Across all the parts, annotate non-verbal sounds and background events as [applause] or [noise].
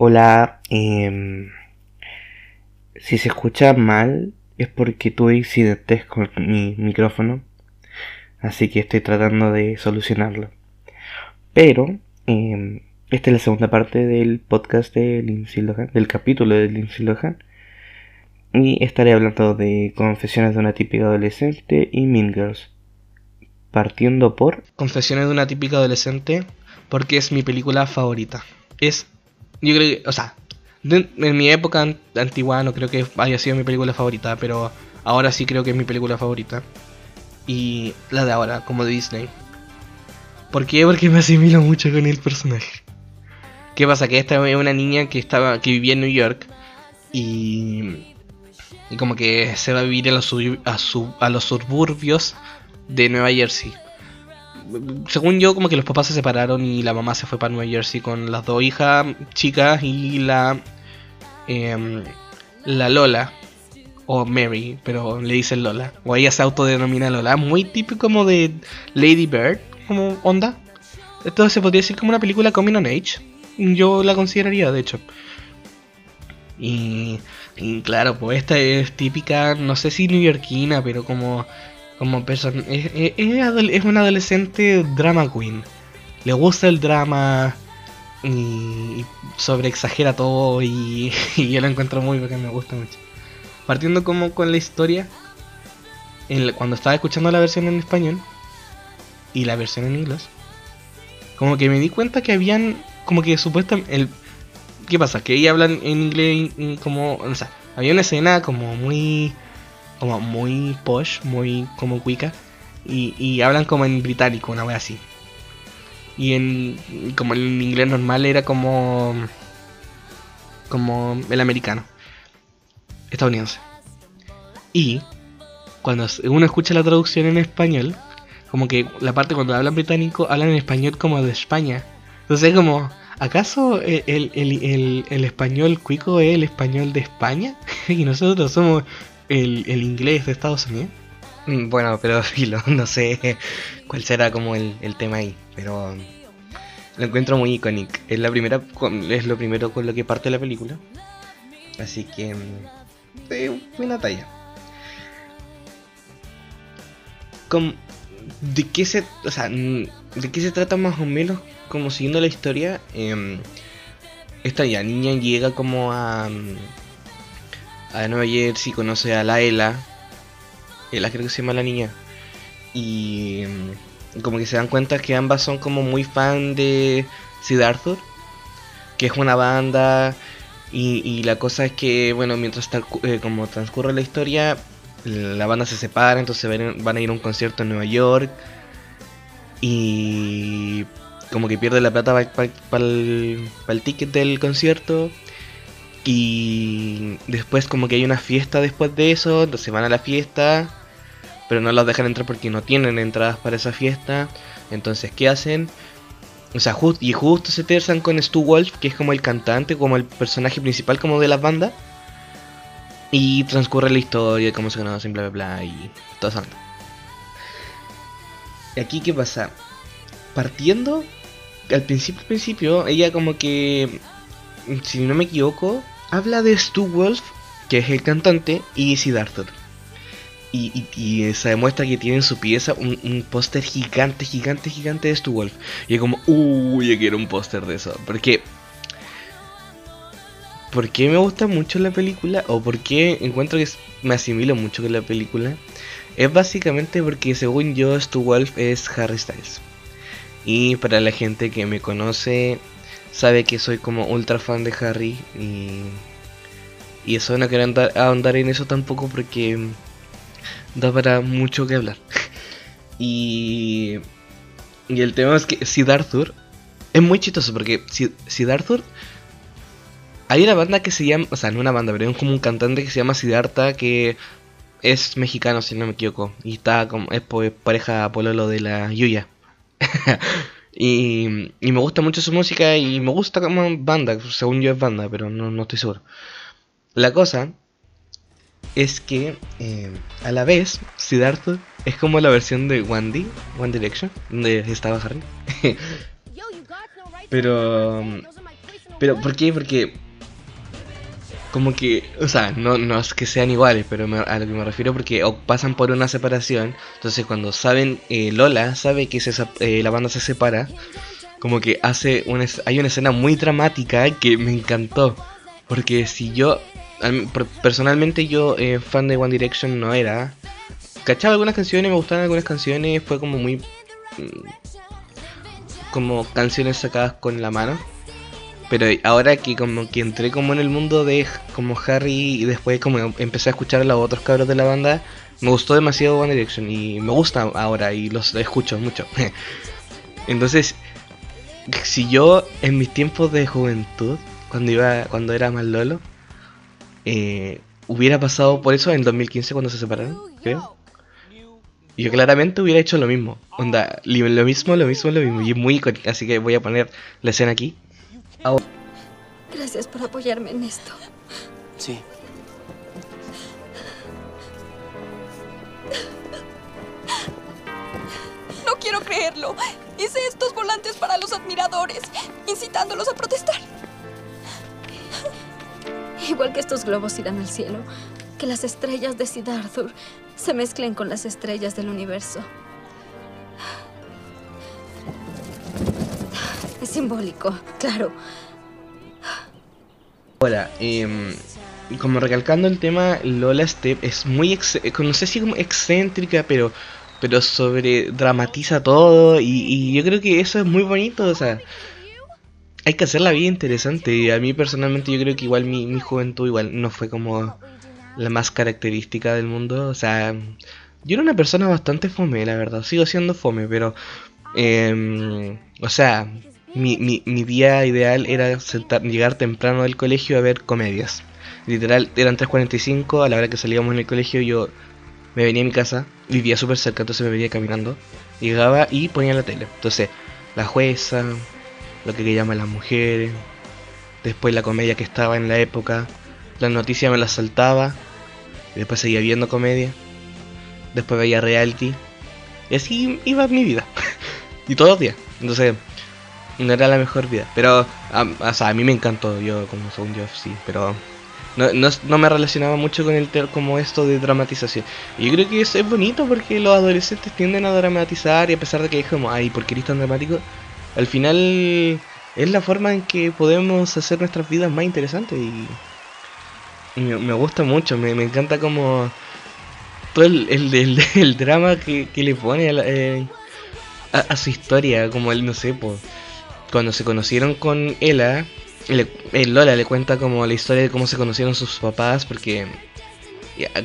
Hola, em, si se escucha mal es porque tuve incidentes con mi micrófono, así que estoy tratando de solucionarlo. Pero, em, esta es la segunda parte del podcast de Lindsay Lohan, del capítulo de Lindsay Lohan, y estaré hablando de Confesiones de una típica adolescente y Mean Girls. Partiendo por Confesiones de una típica adolescente, porque es mi película favorita. Es, yo creo que, o sea, en mi época an- antigua no creo que haya sido mi película favorita, pero ahora sí creo que es mi película favorita. Y la de ahora, como de Disney. ¿Por qué? Porque me asimilo mucho con el personaje. ¿Qué pasa? Que esta es una niña que estaba que vivía en New York y y como que se va a vivir a los, a, su- a los suburbios de Nueva Jersey. Según yo, como que los papás se separaron y la mamá se fue para Nueva Jersey con las dos hijas chicas y la em, la Lola o Mary, pero le dicen Lola o ella se autodenomina Lola, muy típico como de Lady Bird, como onda. Esto se podría decir como una película coming on age. Yo la consideraría, de hecho. Y, y claro, pues esta es típica, no sé si neoyorquina, pero como como persona es, es- una adolescente drama queen. Le gusta el drama y, y sobre exagera todo y, [laughs] y yo lo encuentro muy porque me gusta mucho. Partiendo como con la historia, cuando estaba escuchando la versión en español y la versión en inglés, como que me di cuenta que habían como que supuestamente el ¿Qué pasa? Que ella hablan en inglés como, o sea, había una escena como muy como muy posh, muy como cuica. Y, y hablan como en británico, una wea así. Y en. como en inglés normal era como. como el americano. Estadounidense. Y cuando uno escucha la traducción en español, como que la parte cuando hablan británico, hablan en español como de España. Entonces como. ¿Acaso el, el- el- el español cuico es el español de España? [laughs] y nosotros somos el, el inglés de Estados Unidos. Mm, Bueno, pero [laughs] filo, no sé cuál será como el, el tema ahí, pero lo encuentro muy icónico. Es la primera, con- es lo primero con lo que parte la película, así que eh, buena talla. Com- ¿De qué se, o sea, mm, de qué se trata más o menos? Como siguiendo la historia, em, esta ya niña llega como a a Nueva Jersey, conoce a Laela. Ela creo que se llama la niña. Y mm, como que se dan cuenta que ambas son como muy fan de Sid Arthur. Que es una banda. Y, y la cosa es que, bueno, mientras eh, como transcurre la historia, la banda se separa, entonces van a ir a un concierto en Nueva York. Y como que pierde la plata para el ticket del concierto. Y después como que hay una fiesta después de eso, entonces van a la fiesta, pero no los dejan entrar porque no tienen entradas para esa fiesta. Entonces, ¿qué hacen? O sea, y justo se tersan con Stu Wolf, que es como el cantante, como el personaje principal como de la banda. Y transcurre la historia, cómo se conocen, bla bla bla, y todo eso. ¿Y aquí qué pasa? Partiendo, al principio, al principio, ella como que si no me equivoco, habla de Stu Wolf, que es el cantante, y Arthur. Y, y- se demuestra que tiene en su pieza un, un póster gigante, gigante, gigante de Stu Wolf. Y es como, uy, yo quiero un póster de eso. Porque. ¿Por qué me gusta mucho la película? O por qué encuentro que me asimilo mucho con la película? Es básicamente porque, según yo, Stu Wolf es Harry Styles. Y para la gente que me conoce, sabe que soy como ultra fan de Harry y, y eso no quiero andar, ahondar en eso tampoco porque da para mucho que hablar. [laughs] y, y el tema es que Sid Arthur es muy chistoso porque Sid, Arthur hay una banda que se llama, o sea, no una banda, pero es como un cantante que se llama Siddhartha que es mexicano si no me equivoco y está como es pareja pololo de la Yuya. [laughs] Y, y me gusta mucho su música y me gusta como banda, según yo es banda, pero no, no estoy seguro. La cosa es que eh, a la vez Siddhartha es como la versión de One, D, One Direction, donde estaba Harry. [laughs] Pero Pero, ¿por qué? Porque como que, o sea, no, no es que sean iguales, pero a lo que me refiero porque pasan por una separación, entonces cuando saben, eh, Lola sabe que se, eh, la banda se separa, como que hace una, hay una escena muy dramática que me encantó, porque si yo, personalmente yo eh, fan de One Direction no era, cachaba algunas canciones, me gustaban algunas canciones, fue como muy... Mm, como canciones sacadas con la mano pero ahora que como que entré como en el mundo de como Harry y después como empecé a escuchar a los otros cabros de la banda, me gustó demasiado One Direction y me gusta ahora y los escucho mucho. [laughs] Entonces, si yo en mis tiempos de juventud, cuando iba cuando era más lolo, eh, hubiera pasado por eso en 2015 cuando se separaron, creo. Yo claramente hubiera hecho lo mismo. Onda, lo mismo, lo mismo, lo mismo. Y muy así que voy a poner la escena aquí. Gracias por apoyarme en esto. Sí. No quiero creerlo. Hice estos volantes para los admiradores, incitándolos a protestar. Igual que estos globos irán al cielo, que las estrellas de Sid Arthur se mezclen con las estrellas del universo. Es simbólico, claro. Ahora, em, como recalcando el tema, Lola Step es muy, no sé si como excéntrica, pero pero sobre dramatiza todo y, yo creo que eso es muy bonito, o sea, hay que hacer la vida interesante. Y a mí personalmente yo creo que igual mi, mi juventud igual no fue como la más característica del mundo, o sea, yo era una persona bastante fome, la verdad, sigo siendo fome, pero, eh, o sea, mi, mi, mi día ideal era sentar, llegar temprano del colegio a ver comedias. Literal, eran 3.45, a la hora que salíamos en el colegio yo me venía a mi casa, vivía súper cerca, entonces me venía caminando, llegaba y ponía la tele. Entonces, la jueza, lo que llaman las mujeres, después la comedia que estaba en la época, las noticias me las saltaba, después seguía viendo comedia, después veía reality, y así iba mi vida, [laughs] y todos los días. Entonces, no era la mejor vida. Pero, o sea, a mí me encantó, yo como según yo sí, pero no, no, me relacionaba mucho con el como esto de dramatización. Y yo creo que eso es bonito porque los adolescentes tienden a dramatizar y a pesar de que es como, ay, ¿por qué eres tan dramático? Al final es la forma en que podemos hacer nuestras vidas más interesantes y, me, gusta mucho, me, me, encanta como todo el, el, el, drama que, que, le pone a, eh, a, su historia, como él, no sé, cuando se conocieron con Ella, el Lola le cuenta como la historia de cómo se conocieron sus papás, porque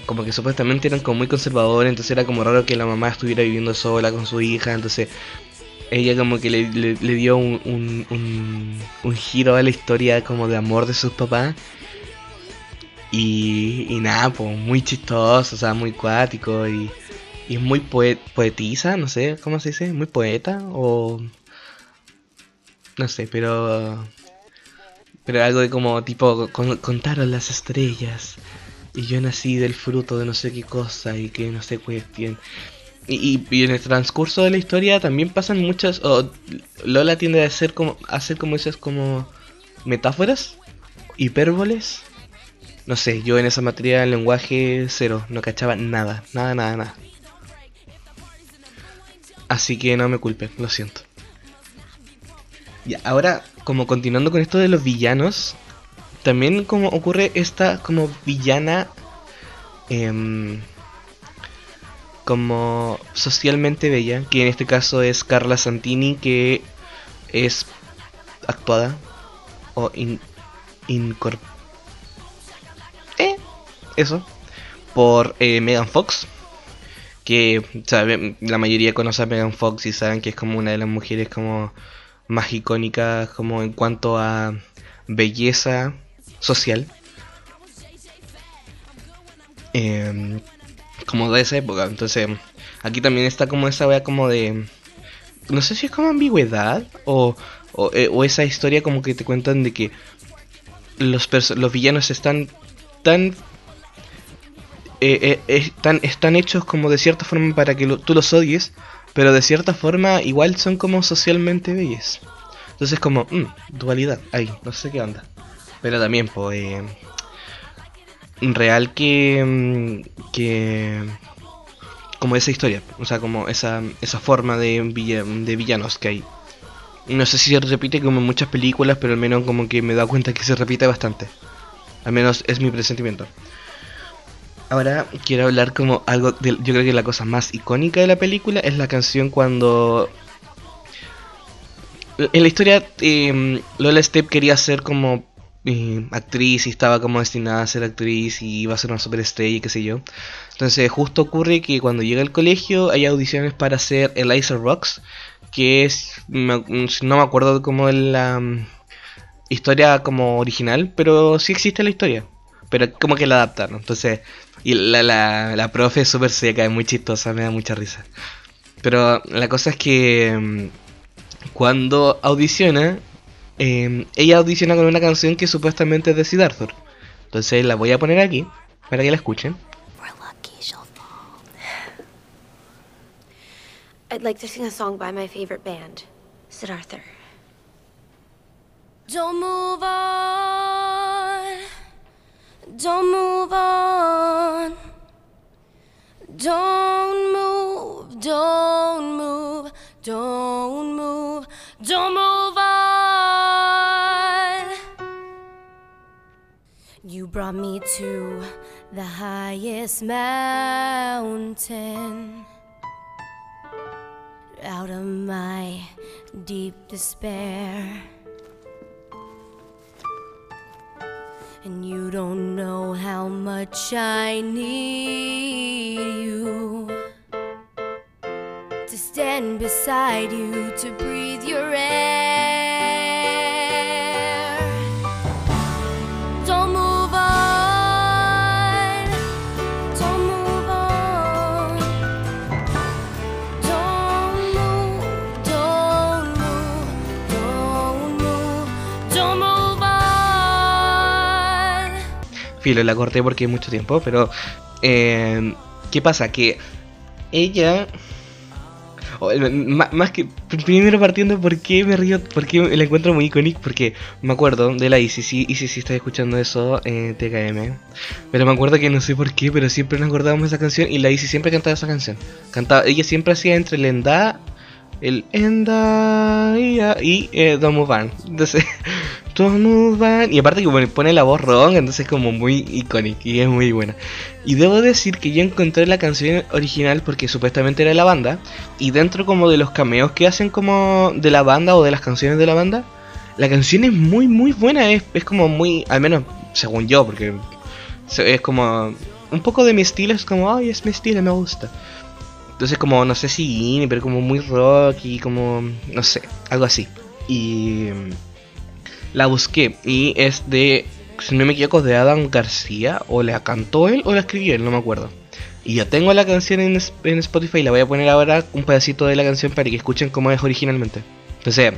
como que supuestamente eran como muy conservadores, entonces era como raro que la mamá estuviera viviendo sola con su hija, entonces ella como que le, dio un, un, giro a la historia como de amor de sus papás. Y, y nada, pues muy chistoso, o sea, muy cuático y, y muy poetiza, no sé, ¿cómo se dice? Muy poeta o no sé, pero. Pero algo de como, tipo, contaron las estrellas. Y yo nací del fruto de no sé qué cosa y que no sé cuestión. Y, y, en el transcurso de la historia también pasan muchas. O Lola tiende a hacer como, hacer como esas como metáforas, hipérboles. No sé, yo en esa materia del lenguaje cero, no cachaba nada, nada, nada, nada. Así que no me culpen, lo siento. Y ahora, como continuando con esto de los villanos, también como ocurre esta como villana em, como socialmente bella, que en este caso es Carla Santini, que es actuada o in, eh, eso por eh, Megan Fox que sabe, la mayoría conoce a Megan Fox y saben que es como una de las mujeres como más icónicas como en cuanto a belleza social. Em, como de esa época. Entonces, aquí también está como esa wea como de... No sé si es como ambigüedad o, o, eh, esa historia como que te cuentan de que los, los villanos están tan eh, eh, están, están hechos como de cierta forma para que tú los odies, pero de cierta forma igual son como socialmente bellas. Entonces como, mmm, dualidad, ahí, no sé qué onda. Pero también, pues, eh, real que, mm, que, como esa historia, o sea, como esa, esa forma de, de villanos que hay. No sé si se repite como en muchas películas, pero al menos como que me da cuenta que se repite bastante. Al menos es mi presentimiento. Ahora quiero hablar como algo de, yo creo que la cosa más icónica de la película es la canción cuando en la historia eh, Lola Step quería ser como eh, actriz y estaba como destinada a ser actriz y iba a ser una superestrella y qué sé yo. Entonces justo ocurre que cuando llega al colegio hay audiciones para hacer Eliza Rocks, que es, no me acuerdo cómo es la mm, historia como original, pero sí existe la historia, pero como que la adaptaron. Entonces y la, la, la profe es súper seca, es muy chistosa, me da mucha risa. Pero la cosa es que mm, cuando audiciona, eh, ella audiciona con una canción que supuestamente es de Sid Arthur. Entonces la voy a poner aquí para que la escuchen. I'd like to sing a song by my favorite band, Sid Arthur. Don't move on. Don't move on. Don't move, don't move, don't move, don't move on. You brought me to the highest mountain. Out of my deep despair. And you don't know how much I need you to stand beside you, to breathe your air. Filo, la corté porque hay mucho tiempo, pero eh, ¿qué pasa? Que ella, eh, más que primero partiendo, ¿por qué me río? ¿Por qué la encuentro muy icónica? Porque me acuerdo de la ICC, y si si estás escuchando eso, eh, TKM, pero me acuerdo que no sé por qué, pero siempre nos acordábamos de esa canción y la ICC siempre cantaba esa canción. Cantaba, ella siempre hacía entre el Enda, el Enda y, y eh, Don't Move On. Entonces, [laughs] Move On. Y aparte que pone- la voz ronca, entonces es como muy icónica y es muy buena. Y debo decir que yo encontré la canción original porque supuestamente era de la banda. Y dentro como de los cameos que hacen como de la banda o de las canciones de la banda, la canción es muy muy buena. Es, como muy, al menos según yo, porque es como un poco de mi estilo. Es como, ay, es mi estilo, me gusta. Entonces como, no sé si pero como muy rock y como, no sé, algo así. Y la busqué y es de, si no me equivoco, de Adam García. O la cantó él o la escribió él, no me acuerdo. Y ya tengo la canción en, en Spotify. La voy a poner ahora un pedacito de la canción para que escuchen cómo es originalmente. Entonces,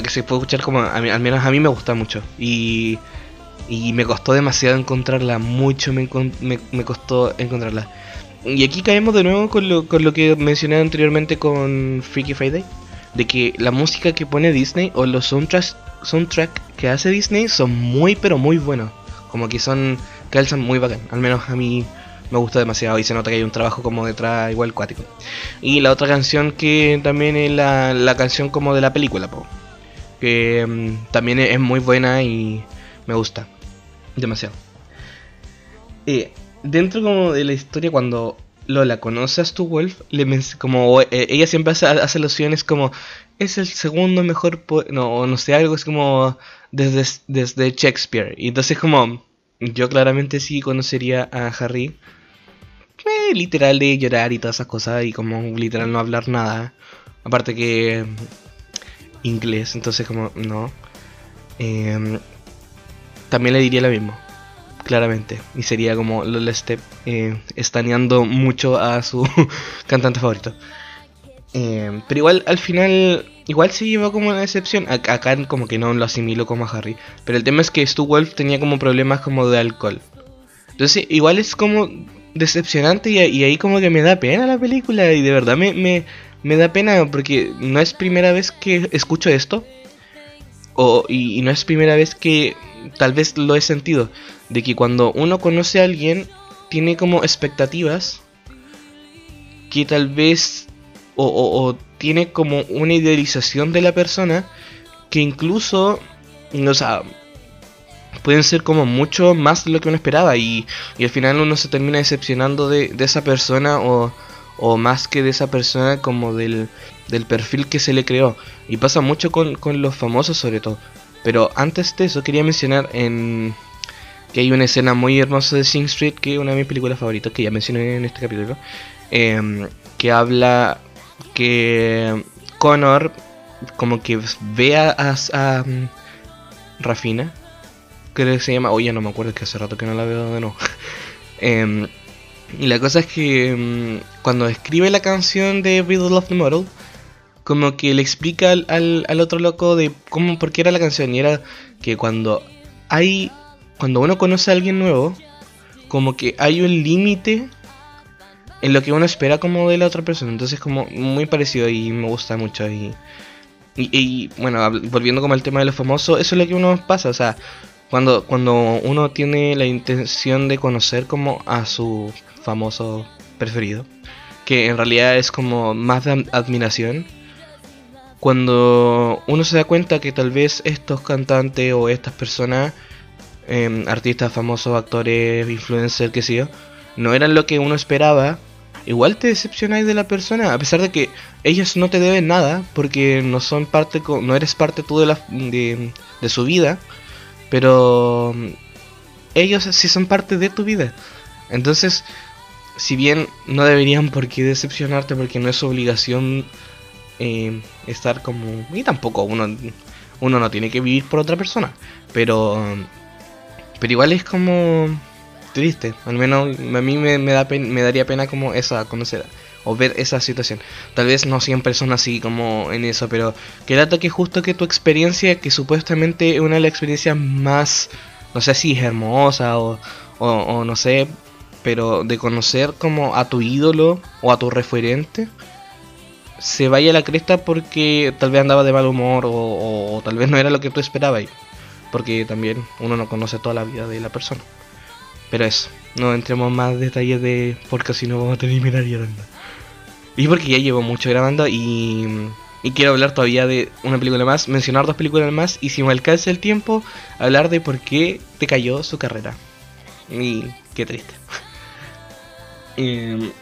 lo que se puede escuchar como a mí- al menos a mí me gusta mucho. Y, y me costó demasiado encontrarla mucho me, me, me costó encontrarla. Y aquí caemos de nuevo con lo, con lo que mencioné anteriormente con Freaky Friday de que la música que pone Disney o los soundtracks soundtrack que hace Disney son muy pero muy buenos. Como que son calzan muy bacán. Al menos a mí me gusta demasiado y se nota que hay un trabajo como detrás igual cuático. Y la otra canción que también es la, la canción como de la película, po. Que mm, también es muy buena y me gusta. Demasiado. Eh, dentro como de la historia cuando Lola conoce a Stu Wolf, le como eh, ella siempre hace, hace alusiones como es el segundo mejor po-", no o no sé algo es como desde desde Shakespeare y entonces como yo claramente sí conocería a Harry literal de llorar y todas esas cosas y como literal no hablar nada. Aparte que inglés, entonces como no. eh, también le diría lo mismo, claramente. Y sería como Lola Step eh, estaneando mucho a su [laughs] cantante favorito. Eh, pero igual al final, igual se llevó como una decepción. A- Acá como que no lo asimilo como a Harry. Pero el tema es que Stu Wolf tenía como problemas como de alcohol. Entonces igual es como decepcionante y, ahí como que me da pena la película. Y de verdad me, me da pena porque no es primera vez que escucho esto. O, y, no es primera vez que tal vez lo he sentido. De que cuando uno conoce a alguien, tiene como expectativas que tal vez o, o- o tiene como una idealización de la persona que incluso, o sea, pueden ser como mucho más de lo que uno esperaba y, y al final uno se termina decepcionando de, de esa persona o, o más que de esa persona como del, del perfil que se le creó. Y pasa mucho con, con los famosos sobre todo. Pero antes de eso quería mencionar en que hay una escena muy hermosa de Sing Street, que es una de mis películas favoritas, que ya mencioné en este capítulo, em, que habla que Connor como que ve a, a- a, mm, Rafina, creo que se llama, oye no me acuerdo que hace rato que no la veo de nuevo. [laughs] Em, y la cosa es que mm, cuando escribe la canción de Riddle of the Model, como que le explica al, al, al otro loco de cómo, por qué era la canción. Y era que cuando hay, cuando uno conoce a alguien nuevo, como que hay un límite en lo que uno espera como de la otra persona. Entonces como muy parecido y me gusta mucho. Y, y, bueno, volviendo como al tema de los famosos, eso es lo que uno pasa. O sea, cuando, cuando uno tiene la intención de conocer como a su famoso preferido, que en realidad es como más de admiración, cuando uno se da cuenta que tal vez estos cantantes o estas personas, em, artistas famosos, actores, influencers, qué sé no eran lo que uno esperaba, igual te decepcionáis de la persona, a pesar de que ellos no te deben nada, porque no son parte, no eres parte tú de, la, de, de su vida, pero mm, ellos sí son parte de tu vida. Entonces, si bien no deberían por qué decepcionarte, porque no es obligación eh, estar como... Y tampoco uno, uno no tiene que vivir por otra persona, pero... Pero igual es como triste, al menos a mí me, me da me daría pena como esa conocer o ver esa situación. Tal vez no siempre son así como en eso, pero que lata que justo que tu experiencia, que supuestamente es una de las experiencias más, no sé si es hermosa o, o, o no sé, pero de conocer como a tu ídolo o a tu referente, se vaya a la cresta porque tal vez andaba de mal humor o, tal vez no era lo que tú esperabas. Porque también uno no conoce toda la vida de la persona. Pero eso, no entremos más detalles de. Porque si no vamos a terminar llorando. Y porque ya llevo mucho grabando y. Y quiero hablar todavía de una película más, mencionar dos películas más y si me alcanza el tiempo, hablar de por qué te cayó su carrera. Y qué triste. Em,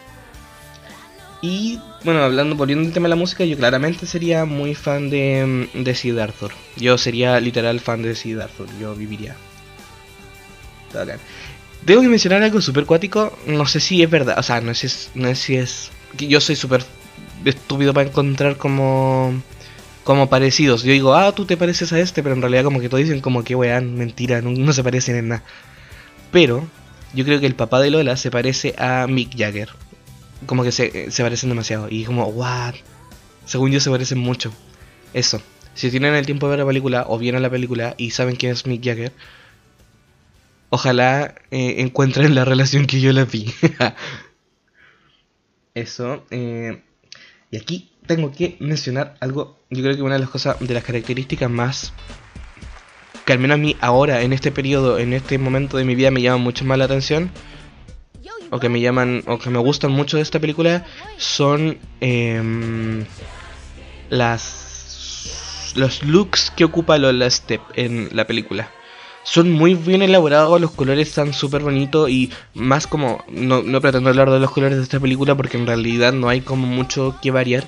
y bueno, hablando, volviendo al tema de la música, yo claramente sería muy fan de, de Sid Arthur. Yo sería literal fan de Sid Arthur, yo viviría. Tengo que mencionar algo súper cuático, no sé si es verdad, o sea, no sé, si- no sé si es... Yo soy súper estúpido para encontrar como... Como parecidos. Yo digo, ah, tú te pareces a este, pero en realidad como que todos dicen como que weón, mentira, no, no se parecen en nada. Pero yo creo que el papá de Lola se parece a Mick Jagger. Como que se, se parecen demasiado. Y como, what? Según yo se parecen mucho. Eso. Si tienen el tiempo de ver la película o vieron la película y saben quién es Mick Jagger, ojalá eh, encuentren la relación que yo les vi. [laughs] Eso. eh, y aquí tengo que mencionar algo. Yo creo que una de las cosas, de las características más que al menos a mí ahora, en este periodo, en este momento de mi vida, me llaman mucho más la atención, o que me llaman, o que me gustan mucho de esta película, son em, las los looks que ocupa Lola Step en la película. Son muy bien elaborados, los colores están súper bonitos y más como, no, no pretendo hablar de los colores de esta película porque en realidad no hay como mucho que variar,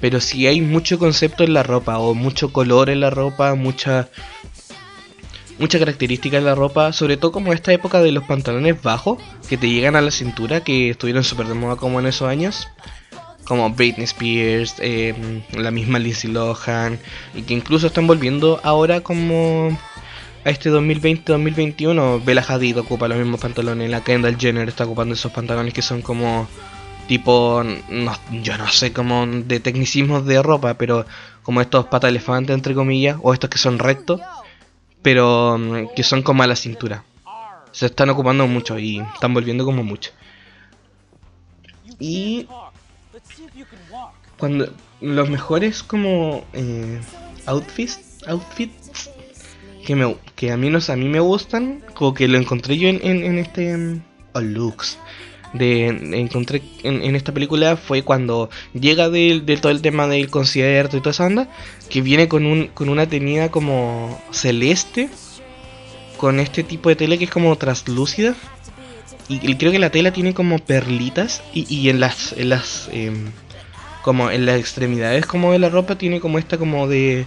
pero sí hay mucho concepto en la ropa o mucho color en la ropa, mucha mucha característica en la ropa, sobre todo como esta época de los pantalones bajos que te llegan a la cintura, que estuvieron súper de moda como en esos años, como Britney Spears, eh, la misma Lindsay Lohan, y que incluso están volviendo ahora como a este 2020-2021, Bella Hadid ocupa los mismos pantalones, la Kendall Jenner está ocupando esos pantalones que son como tipo, no- yo no sé, como de tecnicismos de ropa, pero como estos pata elefante entre comillas, o estos que son rectos, pero mm, que son como a la cintura. Se están ocupando mucho y están volviendo como mucho. Y cuando los mejores como eh, outfits, outfits que me que a mí a mí me gustan, como que lo encontré yo en, en, este o looks de encontré en, en esta película fue cuando llega del de todo el tema del concierto y toda esa onda que viene con un con una tenida como celeste con este tipo de tela que es como translúcida y, creo que la tela tiene como perlitas y, y en las en las em, como en las extremidades como de la ropa tiene como esta como de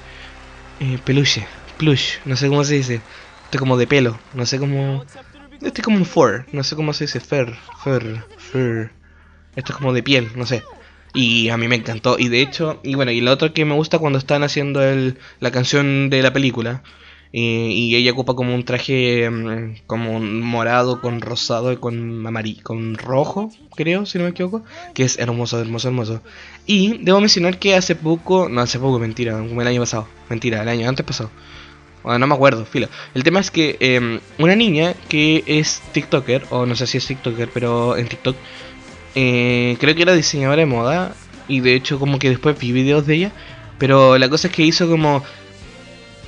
eh, peluche plush no sé cómo se dice como de pelo no sé cómo este es como un fur no sé cómo se dice fur fur fur esto es como de piel no sé y a mí me encantó y de hecho y bueno y lo otro que me gusta cuando están haciendo el, la canción de la película y, y ella ocupa como un traje mm, como un morado con rosado y con amarillo, con rojo, creo, si no me equivoco, que es hermoso, hermoso, hermoso. Y debo mencionar que hace poco, no hace poco, mentira, como el año pasado, mentira, el año antes pasado. Bueno, no me acuerdo, filo. El tema es que eh, una niña que es TikToker, o no sé si es TikToker, pero en TikTok, eh, creo que era diseñadora de moda, y de hecho como que después vi videos de ella, pero la cosa es que hizo como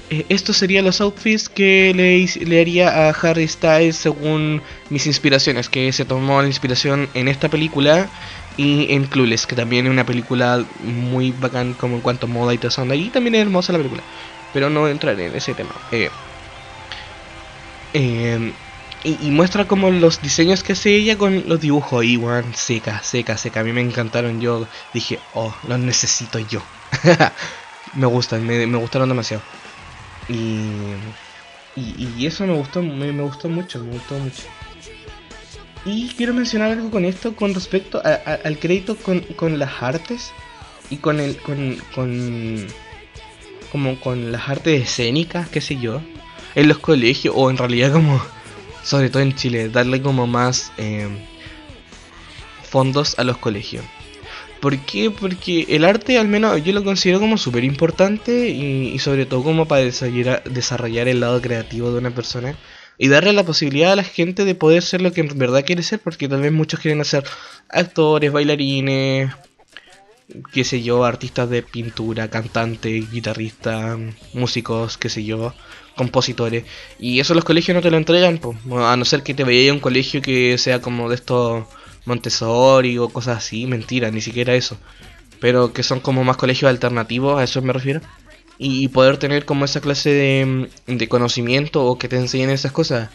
eh, estos serían los outfits que le, le haría a Harry Styles según mis inspiraciones, que se tomó la inspiración en esta película y en Clueless, que también es una película muy bacán como en cuanto a moda y toda esa onda, y también es hermosa la película, pero no entraré en ese tema. Eh, eh, y, muestra como los diseños que hace ella con los dibujos, y weón, seca, seca, seca, a mí me encantaron, yo dije, oh, los necesito yo. [laughs] me gustan, me, me gustaron demasiado. Y, y, eso me gustó, me, me gustó mucho, me gustó mucho. Y quiero mencionar algo con esto con respecto al crédito con, con las artes y con el con, con como con las artes escénicas, qué sé yo, en los colegios o en realidad como sobre todo en Chile, darle como más eh, fondos a los colegios. ¿Por qué? Porque el arte al menos yo lo considero como súper importante y, y sobre todo como para desarrollar, el lado creativo de una persona y darle la posibilidad a la gente de poder ser lo que en verdad quiere ser porque tal vez muchos quieren ser actores, bailarines, qué sé yo, artistas de pintura, cantantes, guitarristas, músicos, qué sé yo, compositores y eso los colegios no te lo entregan, po, a no ser que te vayas a un colegio que sea como de estos Montessori o cosas así, mentira, ni siquiera eso. Pero que son como más colegios alternativos, a eso me refiero. Y poder tener como esa clase de, de conocimiento o que te enseñen esas cosas.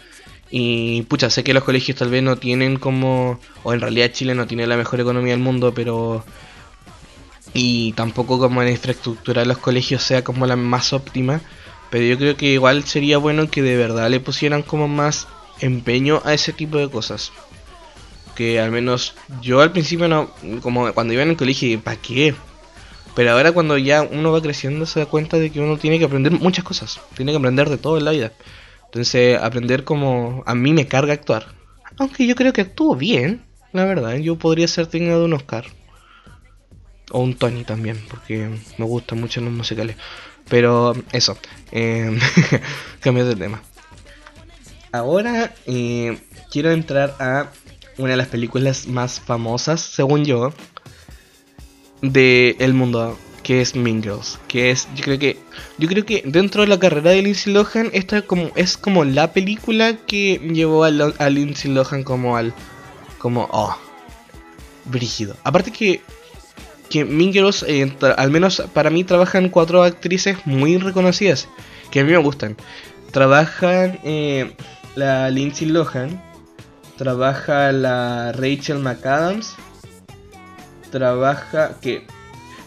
Y pucha, sé que los colegios tal vez no tienen como, o en realidad Chile no tiene la mejor economía del mundo, pero... Y tampoco como la infraestructura de los colegios sea como la más óptima. Pero yo creo que igual sería bueno que de verdad le pusieran como más empeño a ese tipo de cosas que al menos yo al principio no, como cuando iba en el colegio, ¿para qué? Pero ahora cuando ya uno va creciendo se da cuenta de que uno tiene que aprender muchas cosas, tiene que aprender de todo en la vida. Entonces aprender como a mí me carga actuar. Aunque yo creo que actúo bien, la verdad, yo podría ser digno de un Oscar. O un Tony también, porque me gustan mucho los musicales. Pero eso, [laughs] eh, cambio de tema. Ahora eh, quiero entrar a una de las películas más famosas, según yo, de el mundo, que es Mean Girls, que es yo creo que yo creo que dentro de la carrera de Lindsay Lohan esta como es como la película que llevó a, a Lindsay Lohan como al como oh brígido. Aparte que que Mean Girls, eh, al menos para mí trabajan cuatro actrices muy reconocidas que a mí me gustan. Trabajan eh, la Lindsay Lohan, trabaja la Rachel McAdams, trabaja que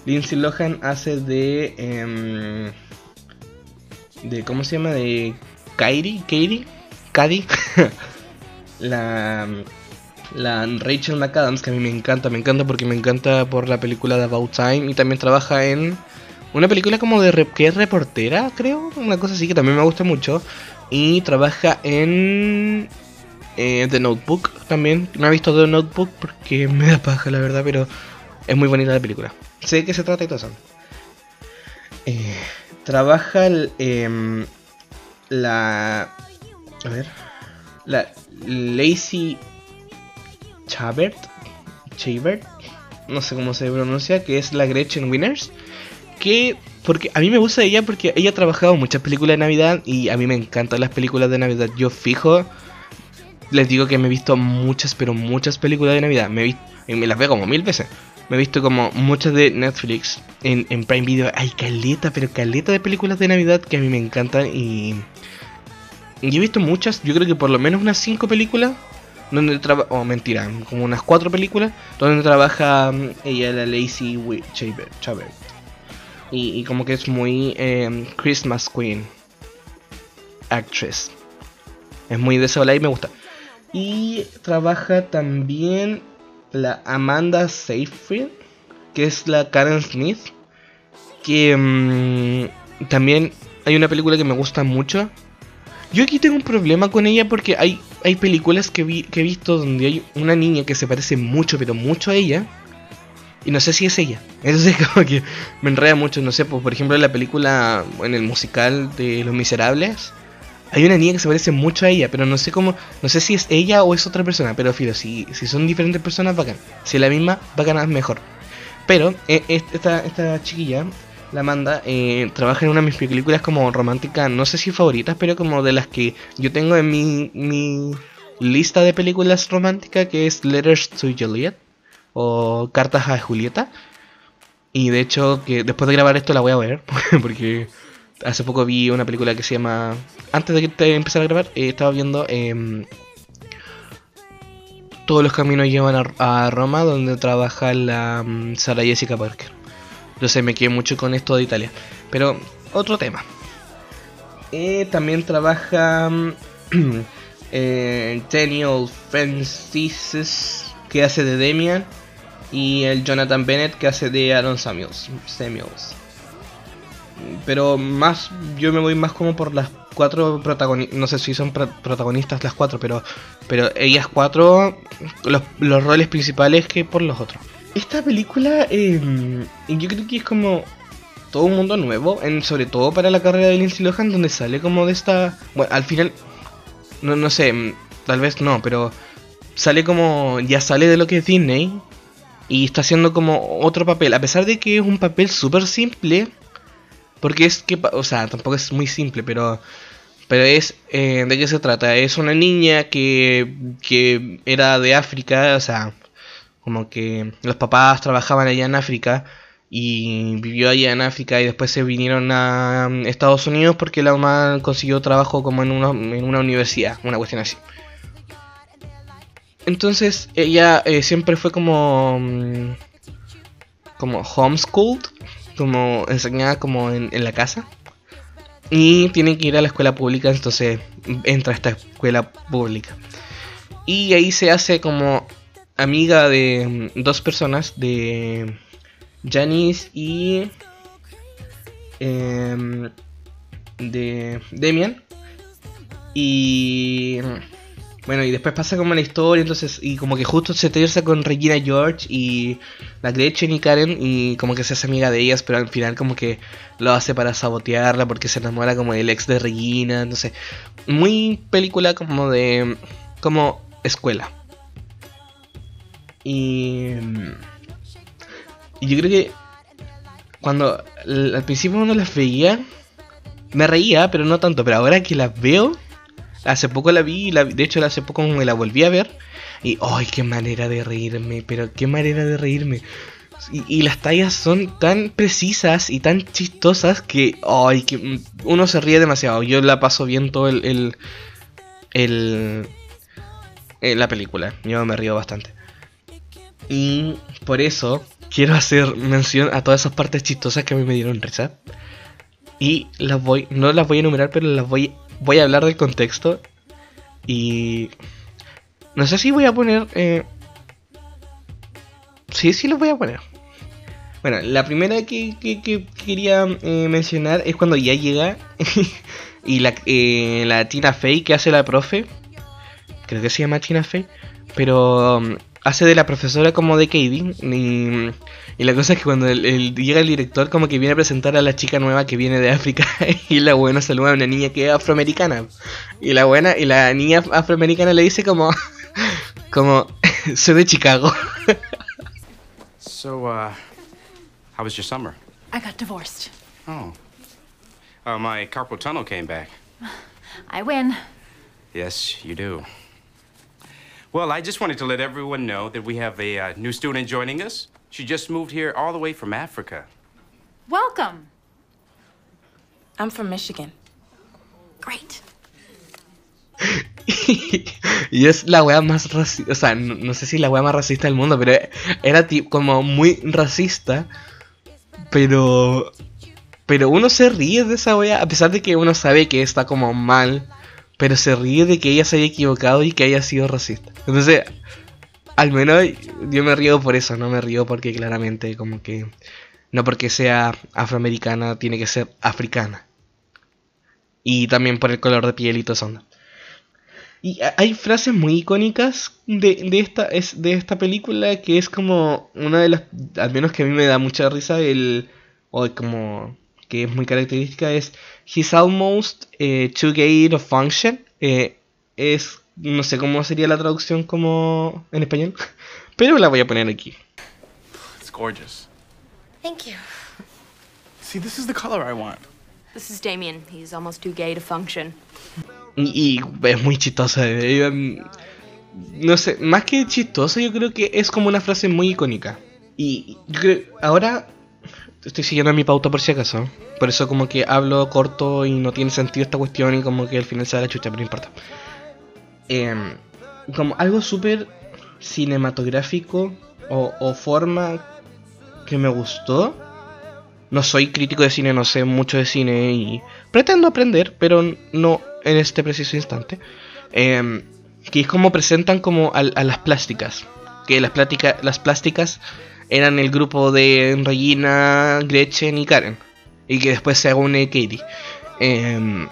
Lindsay Lohan hace de em, de cómo se llama de Kairi, Kairi, Cady, [laughs] la la Rachel McAdams que a mí me encanta, me encanta porque me encanta por la película de About Time y también trabaja en una película como de que es reportera, creo, una cosa así que también me gusta mucho. Y trabaja en eh, The Notebook también. No he visto The Notebook porque [laughs] me da paja, la verdad, pero es muy bonita la película. Sé de qué se trata y todo eso. Eh, trabaja em, la. A ver. La Lacey Chabert. Chabert. No sé cómo se pronuncia. Que es la Gretchen Winners. Que. Porque a mí me gusta ella porque ella ha trabajado muchas películas de Navidad. Y a mí me encantan las películas de Navidad. Yo fijo. Les digo que me he visto muchas, pero muchas películas de Navidad. Me, vis- y me las veo como mil veces. Me he visto como muchas de Netflix. En, en Prime Video hay caleta, pero caleta de películas de Navidad que a mí me encantan. Y, y he visto muchas, yo creo que por lo menos unas 5 películas. Donde trabaja, oh mentira, como unas 4 películas. Donde trabaja mm, ella, la Lacey Chabert. Y, y como que es muy em, Christmas Queen. Actress. Es muy de y me gusta. Y trabaja también la Amanda Seyfried, que es la Karen Smith. Que mm, también hay una película que me gusta mucho. Yo aquí tengo un problema con ella porque hay, hay películas que, vi, que he visto donde hay una niña que se parece mucho, pero mucho a ella. Y no sé si es ella. [laughs] Entonces como que me enreda mucho. No sé, pues, por ejemplo en la película, en el musical de Los Miserables. Hay una niña que se parece mucho a ella, pero no sé cómo, no sé si es ella o es otra persona, pero filo, si, si son diferentes personas, bacán. Si es la misma, bacán es mejor. Pero eh, est- esta, esta chiquilla, la Amanda, eh, trabaja en una de mis películas como romántica, no sé si favoritas, pero como de las que yo tengo en mi, mi lista de películas románticas, que es Letters to Juliet, o Cartas a Julieta. Y de hecho, que después de grabar esto la voy a ver, [laughs] porque hace poco vi una película que se llama. Antes de que te empezara a grabar, eh, estaba viendo. em, todos los caminos llevan a, Roma, donde trabaja la mm, Sara Jessica Parker. Entonces me quedé mucho con esto de Italia. Pero, otro tema. Eh, también trabaja. mm, [clears throat] eh, Daniel Francis, que hace de Demian. Y el Jonathan Bennett, que hace de Aaron Samuels. Samuels pero más yo me voy más como por las cuatro protagonistas no sé si son pro- protagonistas las cuatro pero pero ellas cuatro los roles principales que por los otros esta película eh, yo creo que es como todo un mundo nuevo en sobre todo para la carrera de Lindsay Lohan donde sale como de esta bueno al final no, no sé mm, tal vez no pero sale como ya sale de lo que es Disney y está haciendo como otro papel a pesar de que es un papel súper simple porque es que, o sea, tampoco es muy simple, pero pero es eh, de qué se trata. Es una niña que que era de África, o sea, como que los papás trabajaban allá en África y vivió allá en África y después se vinieron a mm, Estados Unidos porque la mamá consiguió trabajo como en una, en una universidad, una cuestión así. Entonces ella eh, siempre fue como mm, como homeschooled, como enseñada como en, en la casa. Y tiene que ir a la escuela pública, entonces entra a esta escuela pública. Y ahí se hace como amiga de mm, dos personas, de Janice y em, de Demian. Y bueno, y después pasa como la historia, entonces, y como que justo se terza con Regina George y la Gretchen y Karen, y como que se hace amiga de ellas, pero al final como que lo hace para sabotearla porque se enamora como del ex de Regina, entonces, muy película como de, como escuela. Y, yo creo que cuando al principio uno las veía, me reía, pero no tanto, pero ahora que las veo, hace poco la vi, la, de hecho hace poco me la volví a ver, y ¡ay, qué manera de reírme! Pero qué manera de reírme. Y, las tallas son tan precisas y tan chistosas que, ¡ay, que uno se ríe demasiado! Yo la paso bien todo el, el, el- eh, la película, yo me río bastante. Y por eso quiero hacer mención a todas esas partes chistosas que a mí me dieron risa. Y las voy, no las voy a enumerar, pero las voy, voy a hablar del contexto. Y no sé si voy a poner. Eh... Sí, sí los voy a poner. Bueno, la primera que, que- que quería eh, mencionar es cuando ya llega [laughs] y la, eh, la Tina Fey que hace la profe, creo que se llama Tina Fey, pero um, hace de la profesora como de Katie. Y, y la cosa es que cuando el- el- llega el director como que viene a presentar a la chica nueva que viene de África [laughs] y la buena saluda a una niña que es afroamericana. Y la buena, y la niña afroamericana le dice como, [laughs] como, [laughs] soy de Chicago. So, uh, how was your summer? I got divorced. Oh. Uh, my carpal tunnel came back. I win. Yes, you do. Well, I just wanted to let everyone know that we have a uh, new student joining us. She just moved here all the way from Africa. Welcome. I'm from Michigan. Great. [laughs] y es la wea más racista, o sea, no, no sé si la wea más racista del mundo, pero era como muy racista, pero pero uno se ríe de esa wea, a pesar de que uno sabe que está como mal, pero se ríe de que ella se haya equivocado y que haya sido racista. Entonces, al menos yo me río por eso, no me río porque claramente como que no porque sea afroamericana tiene que ser africana. Y también por el color de piel y todo eso. Y ha- hay frases muy icónicas de, de esta es de esta película que es como una de las al menos que a mí me da mucha risa el o como que es muy característica es he's almost eh, too gay to function Eh, es no sé cómo sería la traducción como en español [laughs] pero la voy a poner aquí It's gorgeous. Thank you. See, this is the color I want. This is Damien. He's almost too gay to function. y, y es muy chistosa eh, em, no sé más que chistosa yo creo que es como una frase muy icónica y yo creo ahora estoy siguiendo mi pauta por si acaso. Por eso como que hablo corto y no tiene sentido esta cuestión y como que al final se da la chucha, pero no importa. Em, como algo súper cinematográfico o, forma que me gustó. No soy crítico de cine, no sé mucho de cine y pretendo aprender, pero no en este preciso instante. Em, que es como presentan como a, las plásticas. Que las, plática- las plásticas eran el grupo de Regina, Gretchen y Karen. Y que después se une Katie. Em,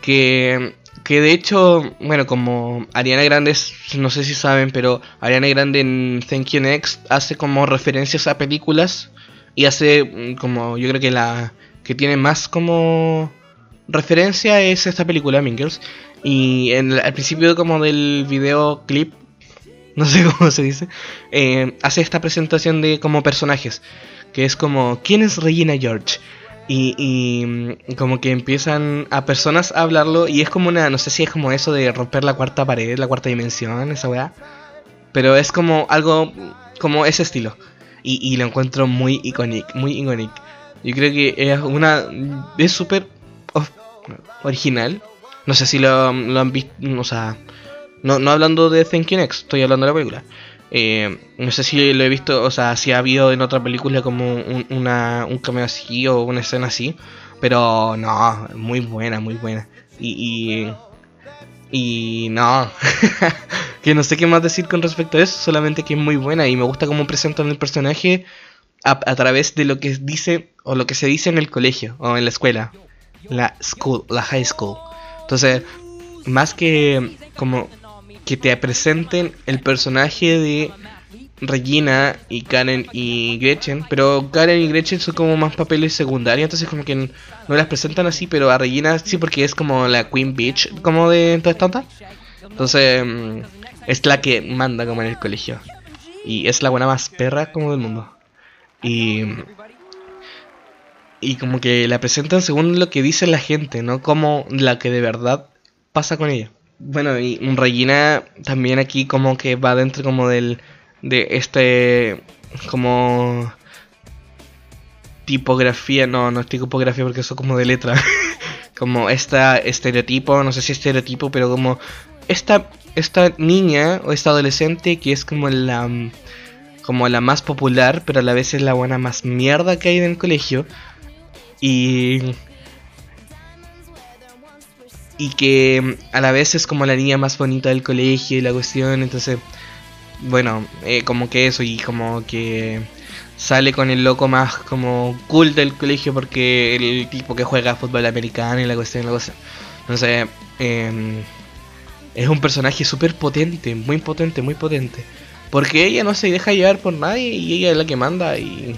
que, que de hecho, bueno, como Ariana Grande, no sé si saben, pero Ariana Grande en Thank You Next hace como referencias a películas. Y hace mm, como, yo creo que la que tiene más como referencia es esta película, Mean Girls. Y en, al principio como del videoclip [laughs] no sé cómo se dice, eh, hace esta presentación de como personajes, que es como, ¿quién es Regina George? Y, y, mm, como que empiezan a personas a hablarlo y es como una, no sé si es como eso de romper la cuarta pared, la cuarta dimensión, esa weá, pero es como algo, como ese estilo. Y, y lo encuentro muy icónico, muy icónico. Yo creo que es una, es súper original. No sé si lo, lo han visto, o sea, no, no hablando de Thank You Next, estoy hablando de la película. Eh, no sé si lo he visto, o sea, si ha habido en otra película como un, una, un cameo así o una escena así. Pero no, muy buena, muy buena. Y. Y. no. [laughs] que no sé qué más decir con respecto a eso, solamente que es muy buena y me gusta cómo presentan el personaje a, a través de lo que dice o lo que se dice en el colegio o en la escuela. La school, la high school. Entonces, más que como que te presenten el personaje de Regina y Karen y Gretchen, pero Karen y Gretchen son como más papeles secundarios, entonces como que no las presentan así, pero a Regina sí porque es como la Queen Bitch, como de toda esta onda. Entonces mm, es la que manda como en el colegio. Y es la buena más perra como del mundo. Y y como que la presentan según lo que dice la gente, no como la que de verdad pasa con ella. Bueno, y Regina también aquí como que va dentro como del de este como tipografía, no, no es tipografía porque eso como de letra. [laughs] como esta estereotipo, no sé si estereotipo, pero como esta esta niña o esta adolescente que es como la como la más popular, pero a la vez es la buena más mierda que hay en el colegio. Y y que a la vez es como la niña más bonita del colegio y la cuestión, entonces bueno, eh, como que eso y como que sale con el loco más como cool del colegio porque el tipo que juega fútbol americano y la cuestión, la cosa. Entonces, eh, es un personaje súper potente, muy potente, muy potente. Porque ella no se deja llevar por nadie y ella es la que manda y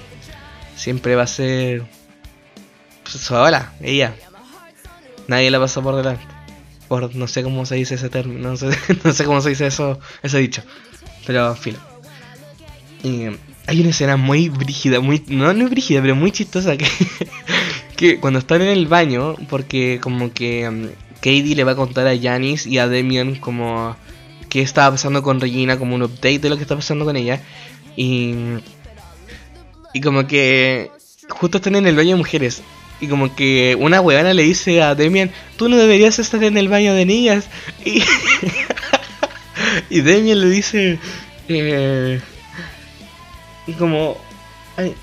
siempre va a ser sola, ella. Nadie la pasa por delante. No sé cómo se dice ese término, [laughs] no sé, cómo se dice eso, ese dicho. Pero filo. Y hay una escena muy brígida, muy. No, no brígida, pero muy chistosa que. [laughs] que cuando están en el baño, porque como que um, Katie le va a contar a Janice y a Demian como qué estaba pasando con Regina, como un update de lo que está pasando con ella. Y. Y como que. Justo están en el baño de mujeres. Y como que una huevana le dice a Demian, tú no deberías estar en el baño de niñas. [laughs] Y, y Demian le dice, eh, y como, "Ay,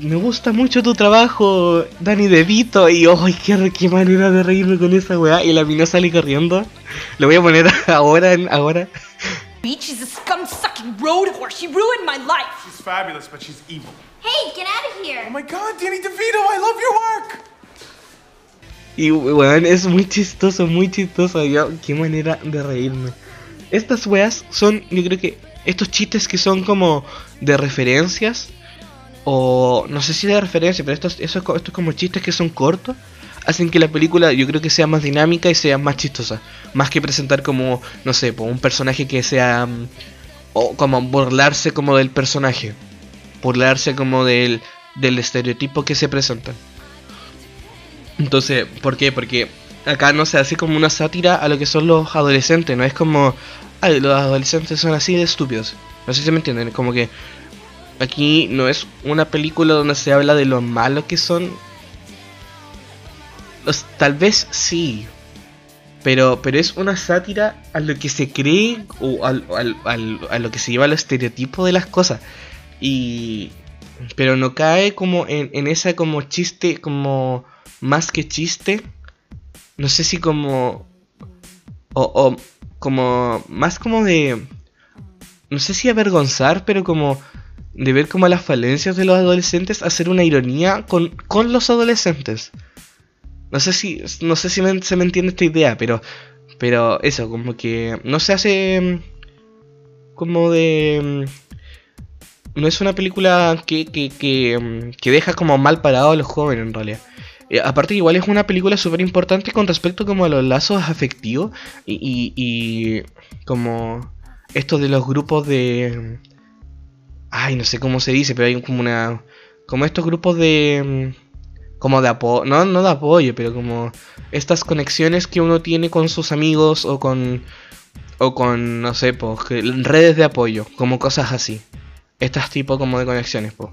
me gusta mucho tu trabajo, Danny DeVito. Y, oh, qué, qué manera de reírme con esa weá. Y la mina sale corriendo. Lo voy a poner [laughs] ahora, en- ahora. Beach, she's a scum-sucking road whore. She ruined my life. She's fabulous, but she's evil. Hey, get out of here. Oh my god, Danny DeVito, I love your work! Y weón, es muy chistoso, muy chistoso. Yo, qué manera de reírme. Estas weas son, yo creo que estos chistes que son como de referencias. O no sé si de referencia, pero estos, esos, estos como chistes que son cortos. Hacen que la película yo creo que sea más dinámica y sea más chistosa. Más que presentar como, no sé, un personaje que sea... mm, O como burlarse como del personaje. Burlarse como del, del estereotipo que se presentan. Entonces, ¿por qué? Porque acá no se hace como una sátira a lo que son los adolescentes, no es como, ay, los adolescentes son así de estúpidos. No sé si me entienden, como que aquí no es una película donde se habla de lo malo que son. Tal vez sí, pero, pero es una sátira a lo que se cree o a lo que se lleva al estereotipo de las cosas. Y. Pero no cae como en, en esa como chiste, como más que chiste. No sé si como. O, o como. Más como de. No sé si avergonzar, pero como. De ver como las falencias de los adolescentes, hacer una ironía con, con los adolescentes. No sé si. No sé si me- se me entiende esta idea, pero. Pero eso, como que. No se hace. Como de. No es una película que, que, mm, que deja como mal parado a los jóvenes en realidad. Eh, aparte igual es una película súper importante con respecto como a los lazos afectivos y, y, y como esto de los grupos de... Ay, no sé cómo se dice, pero hay como una... Como estos grupos de... mm, Como de apoyo... No, no de apoyo, pero como estas conexiones que uno tiene con sus amigos o con... O con, no sé, pues, redes de apoyo, como cosas así. Estas tipos como de conexiones, pues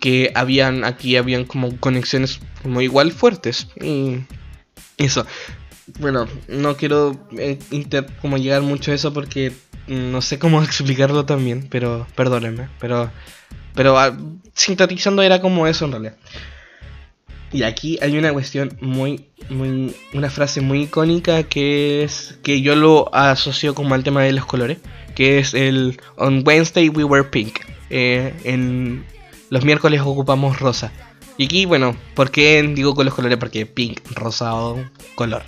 que habían aquí habían como conexiones como igual fuertes y eso. Bueno no quiero eh, como llegar mucho a eso porque no sé cómo [laughs] explicarlo también pero perdónenme pero pero ah, sintetizando era como eso en realidad. Y aquí hay una cuestión muy muy una frase muy icónica que es que yo lo asocio como al tema de los colores que es el on Wednesday we were pink eh, en los miércoles ocupamos rosa. Y aquí, bueno, ¿por qué digo con los colores? Porque pink, rosado, color.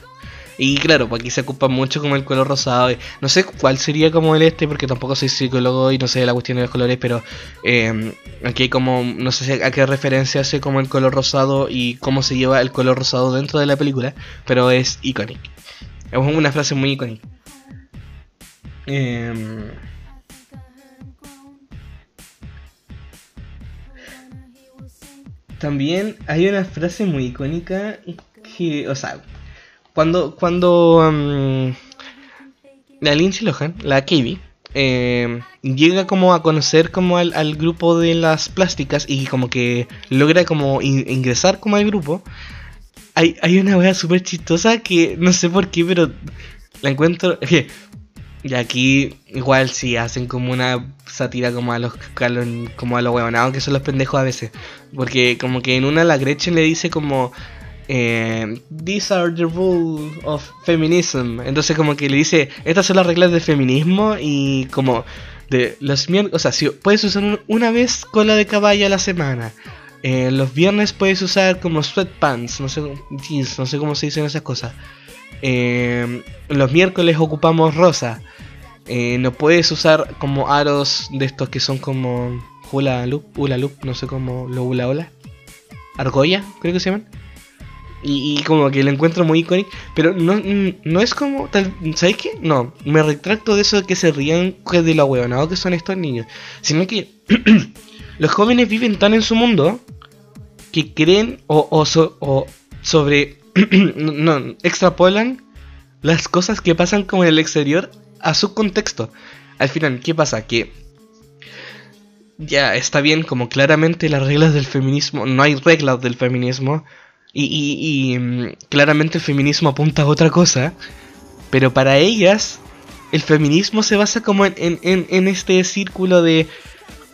Y claro, pues aquí se ocupa mucho como el color rosado. y No sé cuál sería como el este, porque tampoco soy psicólogo y no sé la cuestión de los colores, pero eh, aquí hay como, no sé a qué referencia hace como el color rosado y cómo se lleva el color rosado dentro de la película, pero es icónico. Es una frase muy icónica. Em, También hay una frase muy icónica que, o sea, cuando, cuando la Lindsay Lohan, la Katie, eh, llega como a conocer como al, grupo de las plásticas y como que logra como in- ingresar como al grupo, hay, hay una wea súper chistosa que no sé por qué, pero la encuentro... [laughs] Y aquí igual sí hacen como una sátira como a los como a los huevonados que son los pendejos a veces. Porque como que en una la Gretchen le dice como eh, These are the rules of feminism. Entonces como que le dice, estas son las reglas de feminismo y como De los miércoles, o sea, si puedes usar un- una vez cola de caballo a la semana. Eh, los viernes puedes usar como sweatpants, no sé, jeans, no sé cómo se dicen esas cosas. Eh, los miércoles ocupamos rosa. Eh, no puedes usar como aros de estos que son como hula loop, hula loop, no sé cómo, lo hula hola. Argolla, creo que se llaman. Y, como que lo encuentro muy icónico. Pero no, mm, no es como tal. ¿Sabes qué? No, me retracto de eso de que se rían de lo huevonado que son estos niños. Sino que [clears throat] los jóvenes viven tan en su mundo que creen o, o, so- o sobre. [clears throat] no, extrapolan las cosas que pasan como en el exterior a su contexto. Al final, ¿qué pasa? Que ya está bien, como claramente las reglas del feminismo, no hay reglas del feminismo, y, y- mm, claramente el feminismo apunta a otra cosa, pero para ellas el feminismo se basa como en, en- en- este círculo de...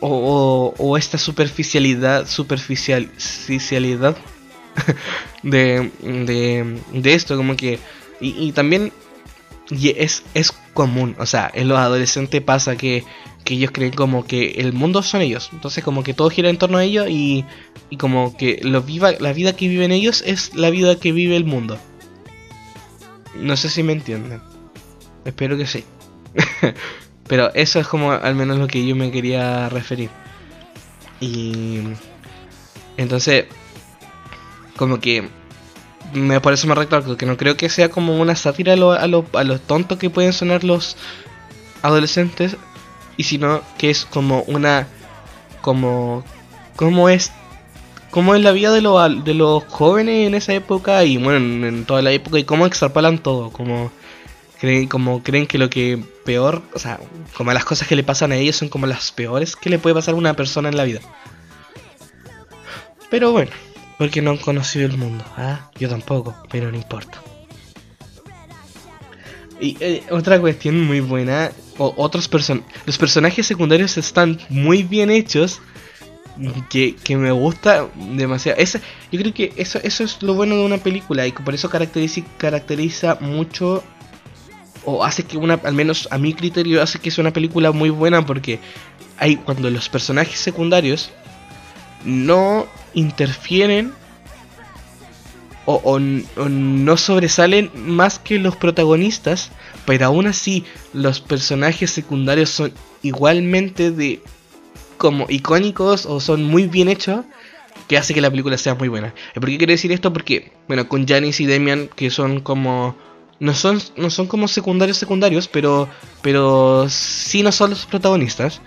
O, o- esta superficialidad, superficialidad [laughs] de, de, de esto, como que... Y también y es, es común, o sea, en los adolescentes pasa que, que ellos creen como que el mundo son ellos, entonces como que todo gira en torno a ellos y, y como que viva, la vida que viven ellos es la vida que vive el mundo. No sé si me entienden, espero que sí. [laughs] Pero eso es como al menos lo que yo me quería referir. Y entonces, como que me por eso me recalco que no creo que sea como una sátira a lo, a lo, a lo tonto que pueden sonar los adolescentes y sino que es como una como como es como es la vida de, los de los jóvenes en esa época y bueno en, en toda la época y cómo extrapolan todo como creen como creen que lo que peor o sea como las cosas que le pasan a ellos son como las peores que le puede pasar a una persona en la vida. Pero bueno porque no han conocido el mundo. Ah, yo tampoco, pero no importa. Y eh, otra cuestión muy buena, o, otros person los personajes secundarios están muy bien hechos, que, que me gusta demasiado. Esa, yo creo que eso, eso es lo bueno de una película y que por eso caracteriza, caracteriza mucho, o hace que una, al menos a mi criterio, hace que sea una película muy buena porque hay cuando los personajes secundarios no interfieren o, no sobresalen más que los protagonistas, pero aún así los personajes secundarios son igualmente de como icónicos o son muy bien hechos, que hace que la película sea muy buena. ¿Y ¿Por qué quiero decir esto? Porque, bueno, con Janice y Demian, que son como... No son, no son como secundarios secundarios, pero, pero sí no son los protagonistas.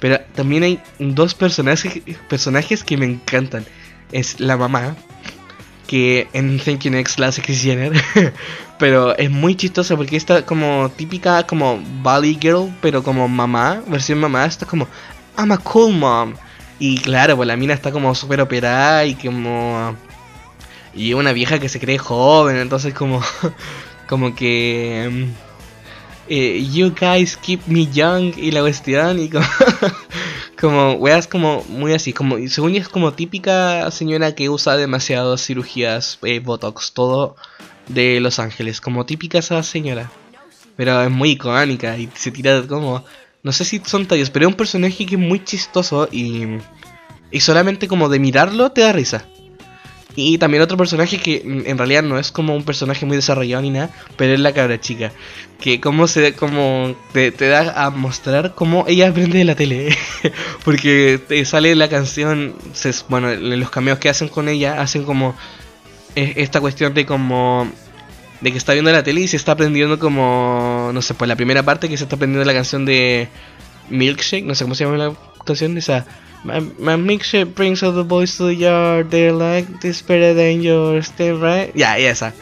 Pero también hay dos personajes, personajes que me encantan. Es la mamá, que en Thank You Next la hace Kris Jenner. [laughs] pero es muy chistosa porque está como típica como Valley Girl, pero como mamá, versión mamá, está como I'm a cool mom. Y claro, pues la mina está como súper operada y como... Y una vieja que se cree joven, entonces como... [laughs] como que... eh, you guys keep me young y la cuestión y como... [laughs] como weas como muy así, como según es como típica señora que usa demasiadas cirugías, eh, botox, todo de Los Ángeles, como típica esa señora. Pero es muy icónica y se tira como no sé si son tallos, pero es un personaje que es muy chistoso y y solamente como de mirarlo te da risa. Y también otro personaje que mm, en realidad no es como un personaje muy desarrollado ni nada, pero es la cabra chica. Que como se como te, da a mostrar cómo ella aprende de la tele. [laughs] Porque te sale la canción, se- bueno, en los cameos que hacen con ella, hacen como eh, esta cuestión de como de que está viendo la tele y se está aprendiendo como no sé, pues la primera parte que se está aprendiendo la canción de Milkshake, no sé cómo se llama la canción esa My, milkshake brings all the boys to the yard. They're like this better than right? Ya, y esa.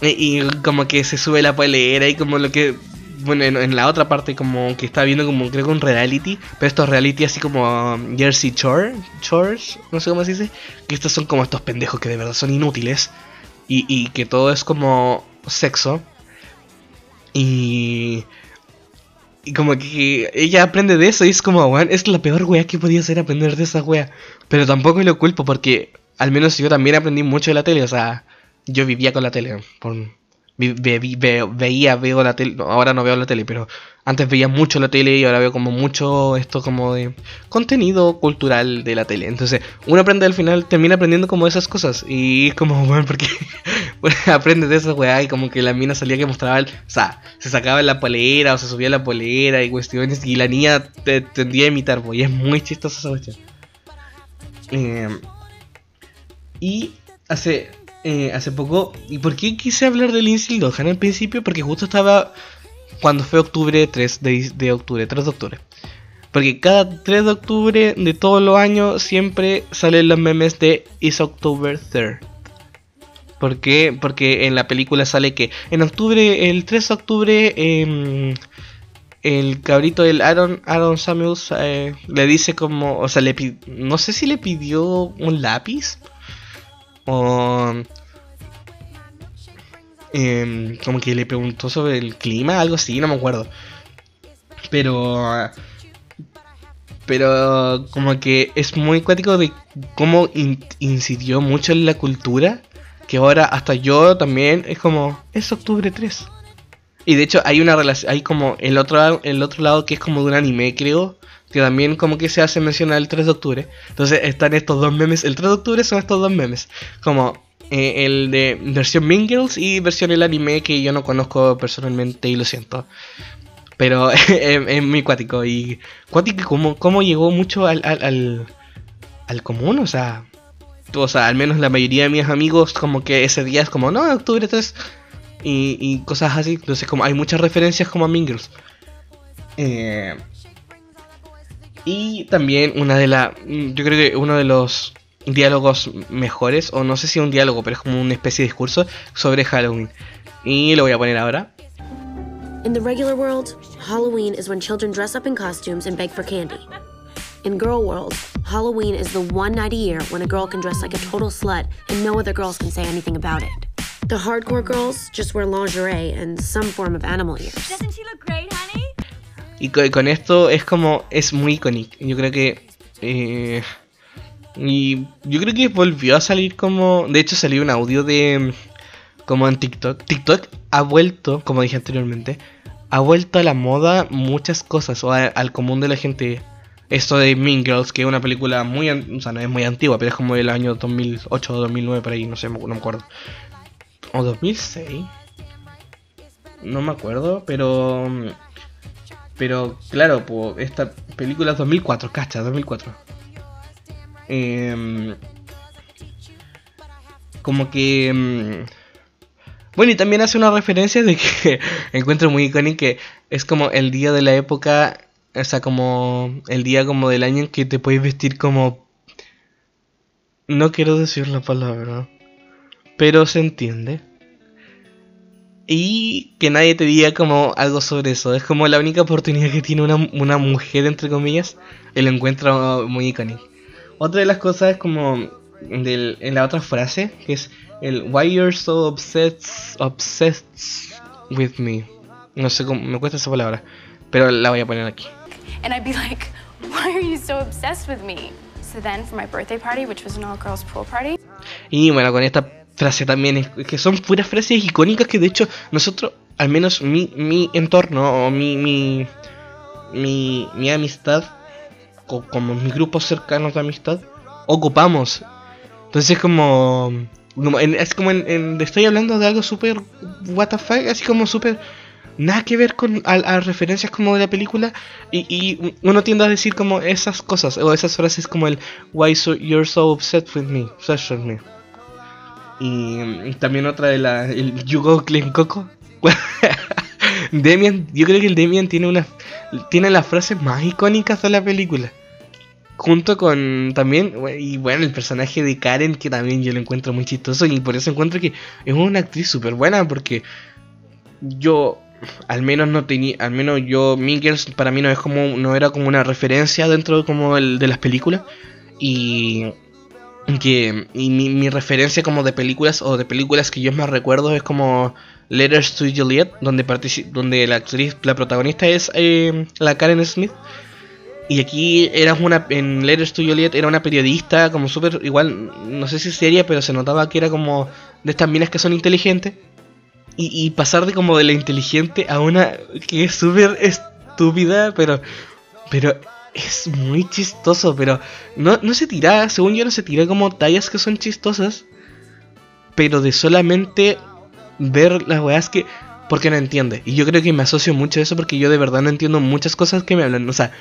Y, como que se sube la polera y como lo que. Bueno, en, la otra parte, como que está viendo como creo que un reality. Pero estos reality así como um, Jersey Shore. Chores, no sé cómo se dice. Que estos son como estos pendejos que de verdad son inútiles. Y, y que todo es como sexo. Y. Y como que ella aprende de eso y es como, weón, es la peor wea que podía ser aprender de esa wea. Pero tampoco lo culpo porque al menos yo también aprendí mucho de la tele. O sea, yo vivía con la tele. Veía, veo la tele. ahora no veo la tele, pero Antes veía mucho la tele y ahora veo como mucho esto como de contenido cultural de la tele. Entonces, uno aprende al final, termina aprendiendo como esas cosas. Y es como, [laughs] bueno, porque [laughs] bueno, aprende de esa weá y como que la mina salía que mostraba, el- o sea, se sacaba la polera o se subía la polera y cuestiones. Y la niña te tendía a imitar, pues, y es muy chistosa esa cuestión. Eh, y hace, eh, hace poco, ¿y por qué quise hablar de Lindsay Lohan al principio? Porque justo estaba cuando fue octubre 3 de, octubre, 3 de octubre. Porque cada 3 de octubre de todos los años siempre salen los memes de Is October 3rd. ¿Por qué? Porque en la película sale que en octubre, el 3 de octubre, em, el cabrito del Aaron, Aaron Samuels eh, le dice como, o sea, le no sé si le pidió un lápiz o em, como que le preguntó sobre el clima, algo así, no me acuerdo. Pero pero como que es muy cuático de cómo in- incidió mucho en la cultura que ahora hasta yo también es como es octubre 3 y de hecho hay una relación hay como el otro el otro lado que es como de un anime creo que también como que se hace mencionar el 3 de octubre entonces están estos dos memes el 3 de octubre son estos dos memes como eh, el de versión Girls y versión el anime que yo no conozco personalmente y lo siento pero [laughs] es, es muy cuático. Y cuático como, como llegó mucho al, al, al, al común, o sea, o sea, al menos la mayoría de mis amigos, como que ese día es como, no, octubre 3, y, y cosas así. Entonces, como hay muchas referencias como a Mean Girls. Eh, y también una de las, yo creo que uno de los diálogos mejores, o no sé si un diálogo, pero es como una especie de discurso sobre Halloween. Y lo voy a poner ahora. In the regular world, Halloween is when children dress up in costumes and beg for candy. In girl world, Halloween is the one night a year when a girl can dress like a total slut and no other girls can say anything about it. The hardcore girls just wear lingerie and some form of animal ears. Doesn't she look great, honey? Y co- con, esto es como, es muy icónico. Yo creo que... eh, y yo creo que volvió a salir como... De hecho salió un audio de... Como en TikTok. TikTok ha vuelto, como dije anteriormente, ha vuelto a la moda muchas cosas, o al común de la gente. Esto de Mean Girls, que es una película muy... O sea, no es muy antigua, pero es como del año 2008 o 2009 por ahí, no sé, no me acuerdo. O 2006. No me acuerdo, pero... Pero claro, pues, esta película es 2004, cacha, 2004. Em, como que... em, bueno, y también hace una referencia de que [laughs] encuentro muy icónico que es como el día de la época, o sea, como el día como del año en que te puedes vestir como... No quiero decir la palabra, pero se entiende. Y que nadie te diga como algo sobre eso. Es como la única oportunidad que tiene una, una mujer, entre comillas, y lo encuentro muy icónico. Otra de las cosas es como del- en la otra frase, que es el Why you're so obsessed, obsessed with me. No sé cómo, me cuesta esa palabra, pero la voy a poner aquí. And I'd be like, [laughs] why are you so obsessed with me? So then for my birthday party, which was an all girls pool party, Y bueno, con esta frase también, es que son puras frases icónicas que de hecho nosotros, al menos mi, mi entorno o mi, mi, mi, mi amistad, como mis grupos cercanos de amistad, ocupamos. Entonces es como... en- es como en, estoy hablando de algo súper what así como súper nada que ver con a, referencias como de la película y, uno tiende a decir como esas cosas o esas frases como el why so, you're so upset with me, with me. Y también otra de la el Coco. [laughs] Demian, yo creo que el Demian tiene una tiene las frases más icónicas de la película. Junto con también, y bueno, el personaje de Karen, que también yo lo encuentro muy chistoso, y por eso encuentro que es una actriz súper buena, porque yo, al menos no tenía, al menos yo, Mingers para mí no es como, no era como una referencia dentro como el, de las películas, y que y mi, mi referencia como de películas o de películas que yo más recuerdo es como Letters to Juliet, donde donde la actriz, la protagonista es eh, la Karen Smith. Y aquí era una, en Letters to Juliet era una periodista como súper, igual, no sé si seria, pero se notaba que era como de estas minas que son inteligentes. Y, pasar de como de la inteligente a una que es súper es- estúpida, pero. Pero es muy chistoso, pero no, no se tira, según yo no se tira como tallas que son chistosas, pero de solamente ver las weas que... Porque no entiende. Y yo creo que me asocio mucho a eso porque yo de verdad no entiendo muchas cosas que me hablan. O sea,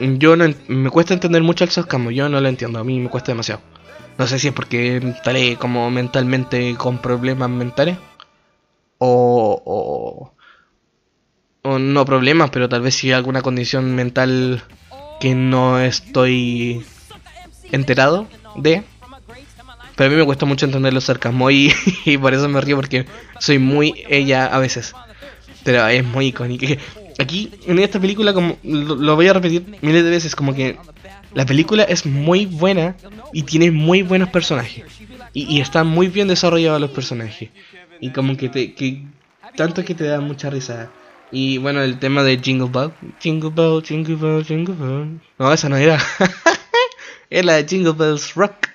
yo no... Me cuesta entender mucho el soscamo, yo no lo entiendo, a mí me cuesta demasiado. No sé si es porque estaré como mentalmente con problemas mentales. O, o, no problemas, pero tal vez si hay alguna condición mental que no estoy enterado de. Pero a mí me cuesta mucho entender los sarcasmos y, [laughs] y por eso me río porque soy muy ella a veces. Pero es muy icónica. Aquí, en esta película, como lo, voy a repetir miles de veces, como que la película es muy buena y tiene muy buenos personajes. Y, están muy bien desarrollados los personajes. Y como que te... Que, tanto que te da mucha risa. Y bueno, el tema de Jingle Bell. Jingle Bell, Jingle Bell, Jingle Bell. No, esa no era. [laughs] era la de Jingle Bells Rock.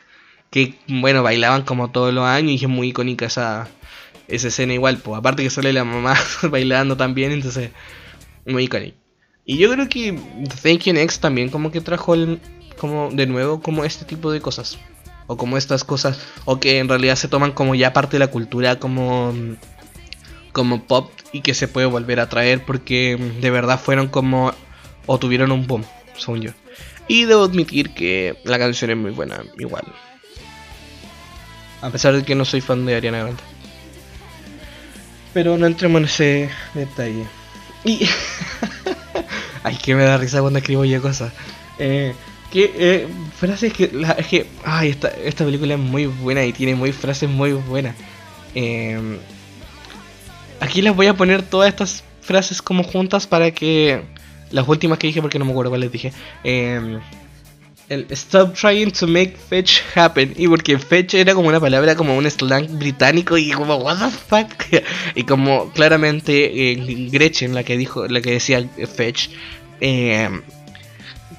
Que bueno, bailaban como todos los años y es muy icónica esa, esa escena igual. Pues aparte que sale la mamá [laughs] bailando también, entonces icónica. Y yo creo que Thank You Next también como que trajo el, como de nuevo como este tipo de cosas. O como estas cosas, o que en realidad se toman como ya parte de la cultura como como pop y que se puede volver a traer porque de verdad fueron como o tuvieron un boom, según yo. Y debo admitir que la canción es muy buena, igual. A pesar de que no soy fan de Ariana Grande. Pero no entremos en ese detalle. Y. [laughs] Ay, que me da risa cuando escribo yo cosas. Eh, que eh, frases que. Es que. Ay, esta, esta película es muy buena y tiene muy frases muy buenas. Eh, aquí les voy a poner todas estas frases como juntas para que. Las últimas que dije, porque no me acuerdo cuáles dije. Eh, el stop trying to make fetch happen. Y porque fetch era como una palabra, como un slang británico. Y como, what the fuck. [laughs] y como claramente eh, Gretchen, la que dijo, la que decía fetch, eh,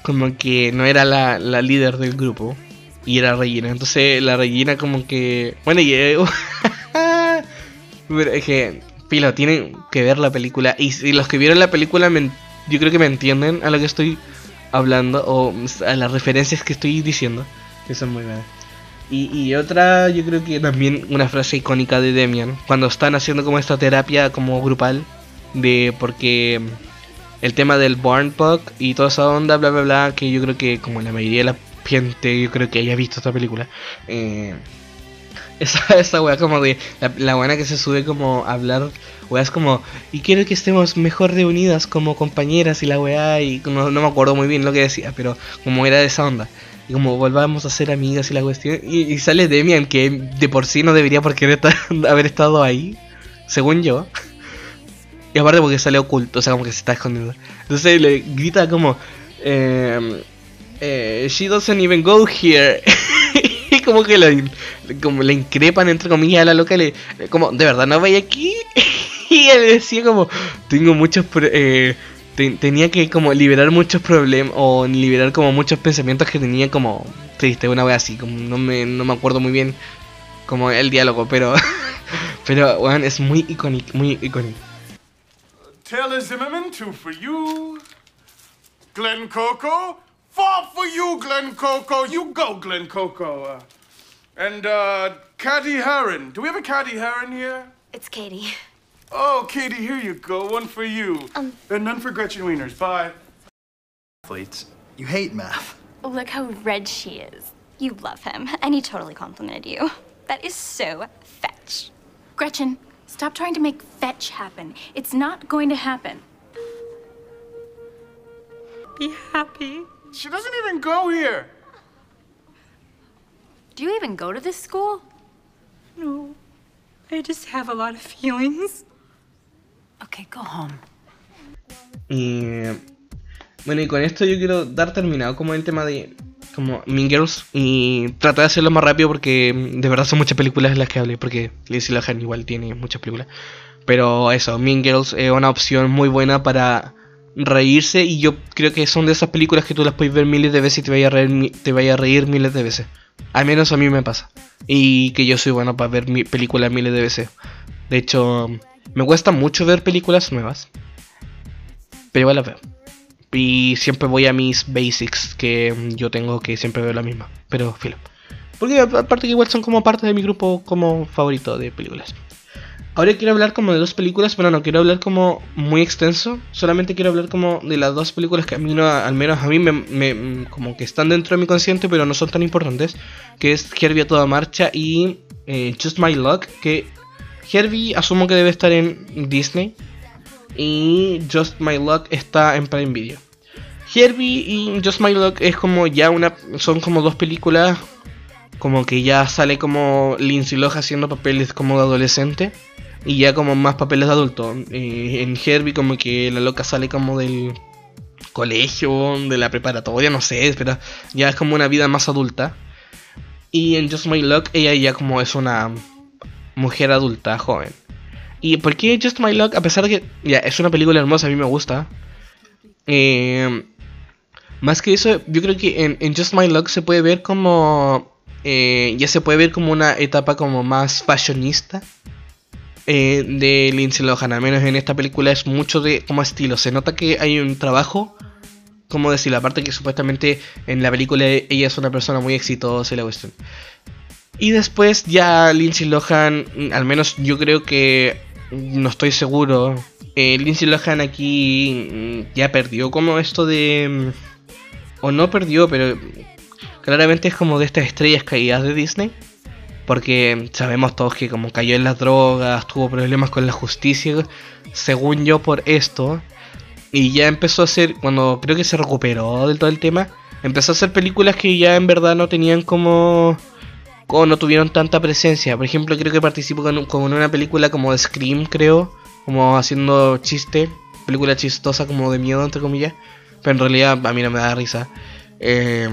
como que no era la, la, líder del grupo. Y era Regina. Entonces la Regina como que. Bueno, y. Eh, [laughs] es que. Tienen que ver la película. Y si los que vieron la película, me, yo creo que me entienden a lo que estoy hablando o a las referencias que estoy diciendo, que son muy buenas. Y, y, otra, yo creo que también una frase icónica de Demian, cuando están haciendo como esta terapia como grupal, de porque el tema del Born Puck y toda esa onda, bla bla bla, que yo creo que como la mayoría de la gente, yo creo que haya visto esta película, eh, esa, [laughs] esa wea como de la, la buena que se sube como a hablar weas como y quiero que estemos mejor reunidas como compañeras y la weá y no, no, me acuerdo muy bien lo que decía pero como era de esa onda. Y como volvamos a ser amigas y la cuestión y, sale Demian que de por sí no debería por [laughs] haber estado ahí según yo. Y aparte porque sale oculto o sea como que se está escondiendo. Entonces le grita como eh, eh, she doesn't even go here [laughs] [laughs] como que le, como le increpan entre comillas a la loca le, como de verdad no vaya aquí [laughs] y él decía como tengo muchos eh, te, tenía que como liberar muchos problemas o liberar como muchos pensamientos que tenía como triste una vez así como no me, no me acuerdo muy bien como el diálogo pero [laughs] pero bueno, es muy icónico muy icónico Zimmerman, two for you. Glenn Coco, four for you, Glenn Coco. You go, Glenn Coco. Uh, and uh, Caddy Heron. Do we have a Caddy Heron here? It's Katie. Oh, Katie, here you go. One for you. Um. And none for Gretchen Wieners. Bye. Athletes. You hate math. Look how red she is. You love him, and he totally complimented you. That is so fetch. Gretchen, stop trying to make fetch happen. It's not going to happen. Be happy. She doesn't even go here. Do you even go to this school? No. I just have a lot of feelings. Okay, go home. Y bueno, y con esto yo quiero dar terminado como el tema de como Mean Girls y tratar de hacerlo más rápido porque de verdad son muchas películas en las que hablé porque Lindsay Lohan igual tiene muchas películas. Pero eso, Mean Girls es una opción muy buena para reírse y yo creo que son de esas películas que tú las puedes ver miles de veces y te vaya a reír, te vaya a reír miles de veces. Al menos a mí me pasa. Y que yo soy bueno para ver películas miles de veces. De hecho, me cuesta mucho ver películas nuevas. Pero igual las veo. Y siempre voy a mis basics que yo tengo que siempre veo la misma. Pero filo. Porque aparte que igual son como parte de mi grupo como favorito de películas. Ahora quiero hablar como de dos películas, pero no quiero hablar como muy extenso. Solamente quiero hablar como de las dos películas que a mí no, al menos a mí me, como que están dentro de mi consciente, pero no son tan importantes. Que es Herbie a toda marcha y eh, Just My Luck. Que Herbie asumo que debe estar en Disney y Just My Luck está en Prime Video. Herbie y Just My Luck es como ya una, son como dos películas como que ya sale como Lindsay Lohan haciendo papeles como de adolescente y ya como más papeles de adulto. En Herbie como que la loca sale como del colegio, de la preparatoria, no sé, pero ya es como una vida más adulta. Y en Just My Luck ella ya como es una mujer adulta, joven. ¿Y por qué Just My Luck? A pesar de que ya es una película hermosa, a mí me gusta. Eh, más que eso, yo creo que en, en Just My Luck se puede ver como... eh, ya se puede ver como una etapa como más fashionista eh, de Lindsay Lohan. Al menos en esta película es mucho de como estilo. Se nota que hay un trabajo, como decirlo, aparte que supuestamente en la película ella es una persona muy exitosa y la cuestión. Y después ya Lindsay Lohan, al menos yo creo que, no estoy seguro, eh, Lindsay Lohan aquí mm, ya perdió como esto de... mm, O no perdió, pero claramente es como de estas estrellas caídas de Disney. Porque sabemos todos que como cayó en las drogas, tuvo problemas con la justicia, según yo por esto. Y ya empezó a hacer, cuando creo que se recuperó del todo el tema, empezó a hacer películas que ya en verdad no tenían como... O no tuvieron tanta presencia. Por ejemplo, creo que participó con, con una película como de Scream, creo. Como haciendo chiste. Película chistosa como de miedo, entre comillas. Pero en realidad a mí no me da risa. Eh,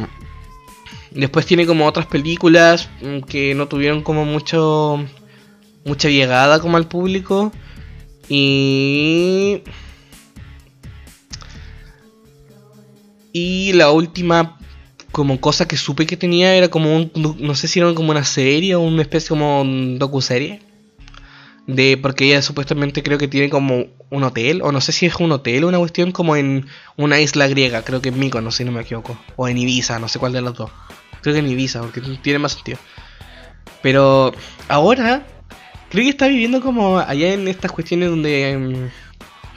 después tiene como otras películas mm, que no tuvieron como mucho... Mucha llegada como al público. Y... Y la última como cosa que supe que tenía era como un no sé si era como una serie o una especie como un docuserie de porque ella supuestamente creo que tiene como un hotel o no sé si es un hotel o una cuestión como en una isla griega creo que en Mykonos si no me equivoco o en Ibiza no sé cuál de las dos creo que en Ibiza porque tiene más sentido pero ahora creo que está viviendo como allá en estas cuestiones donde em,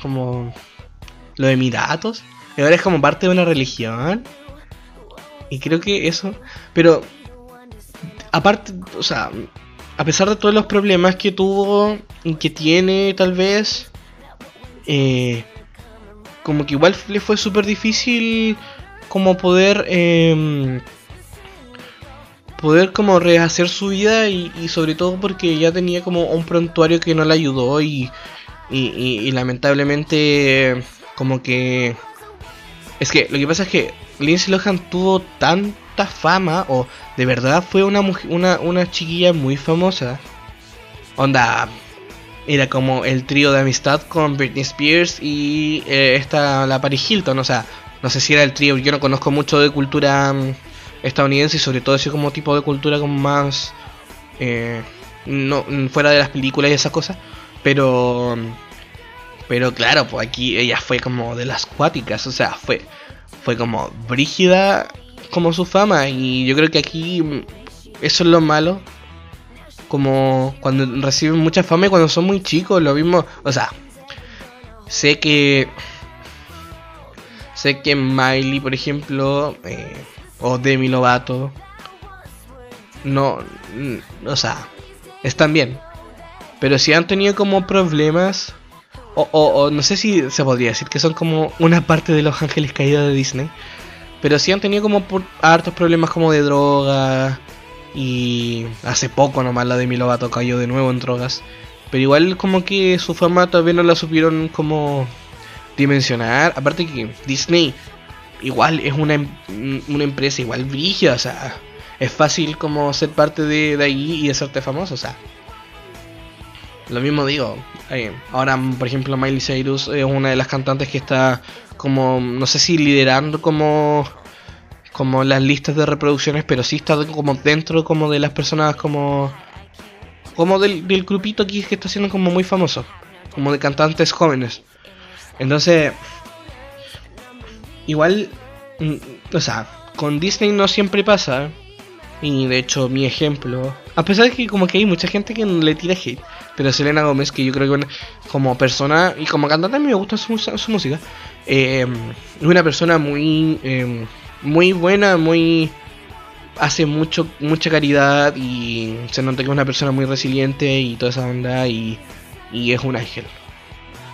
como los Emiratos y ahora es como parte de una religión y creo que eso. Pero. Aparte, o sea. A pesar de todos los problemas que tuvo. Y que tiene, tal vez. Eh, como que igual le fue súper difícil. Como poder. em, poder como rehacer su vida. Y, sobre todo porque ya tenía como un prontuario que no le ayudó. Y. Lamentablemente. Como que. Es que lo que pasa es que Lindsay Lohan tuvo tanta fama, o de verdad fue una, una, una chiquilla muy famosa. Onda, era como el trío de amistad con Britney Spears y eh, esta, la Paris Hilton. O sea, no sé si era el trío, yo no conozco mucho de cultura mm, estadounidense y sobre todo ese como tipo de cultura como más... eh, no, mm, fuera de las películas y esas cosas. Pero... Pero claro, pues aquí ella fue como de las cuáticas, o sea, fue, fue como brígida como su fama. Y yo creo que aquí mm, eso es lo malo. Como cuando reciben mucha fama y cuando son muy chicos, lo mismo. O sea, sé que. Sé que Miley, por ejemplo, eh, o Demi Lovato, no. O sea, están bien. Pero si han tenido como problemas o, o- o no sé si se podría decir que son como una parte de los ángeles caídos de Disney. Pero sí han tenido como por- hartos problemas como de droga. Y hace poco nomás la de Lovato cayó de nuevo en drogas. Pero igual como que su fama todavía no la supieron como dimensionar. Aparte que Disney igual es una, em- una empresa igual brígida. O sea, es fácil como ser parte de, de ahí y hacerte famoso. O sea, lo mismo digo. eh, ahora, por ejemplo, Miley Cyrus es una de las cantantes que está como, no sé si liderando como como las listas de reproducciones, pero sí está como dentro como de las personas como como del, del grupito aquí que está siendo como muy famoso, como de cantantes jóvenes. Entonces, igual, mm, o sea, con Disney no siempre pasa. Y de hecho, mi ejemplo, a pesar de que como que hay mucha gente que le tira hate, pero Selena Gómez, que yo creo que bueno, como persona y como cantante a mí me gusta su, su música, eh, es una persona muy, eh, muy buena, muy hace mucho mucha caridad y se nota que es una persona muy resiliente y toda esa onda y, y es un ángel.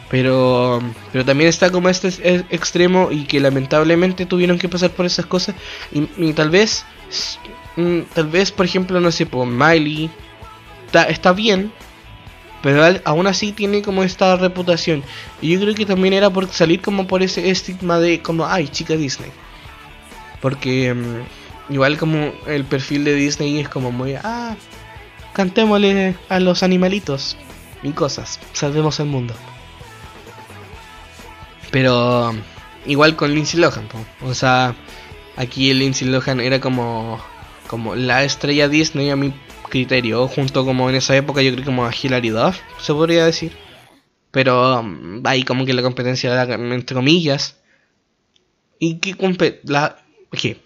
Pero, pero también está como este es- extremo y que lamentablemente tuvieron que pasar por esas cosas. Y, tal vez, mm, tal vez, por ejemplo, no sé, por Miley está, está bien, pero aún así tiene como esta reputación. Y yo creo que también era por salir como por ese estigma de como, ay, chica Disney. Porque mm, igual como el perfil de Disney es como muy, ah, cantémosle a los animalitos y cosas, salvemos el mundo. Pero igual con Lindsay Lohan, po. o sea, aquí Lindsay Lohan era como como la estrella Disney a mi criterio, junto como en esa época yo creo como a Hilary Duff, se podría decir. Pero um, ahí como que la competencia era entre comillas. Y que la ¿qué?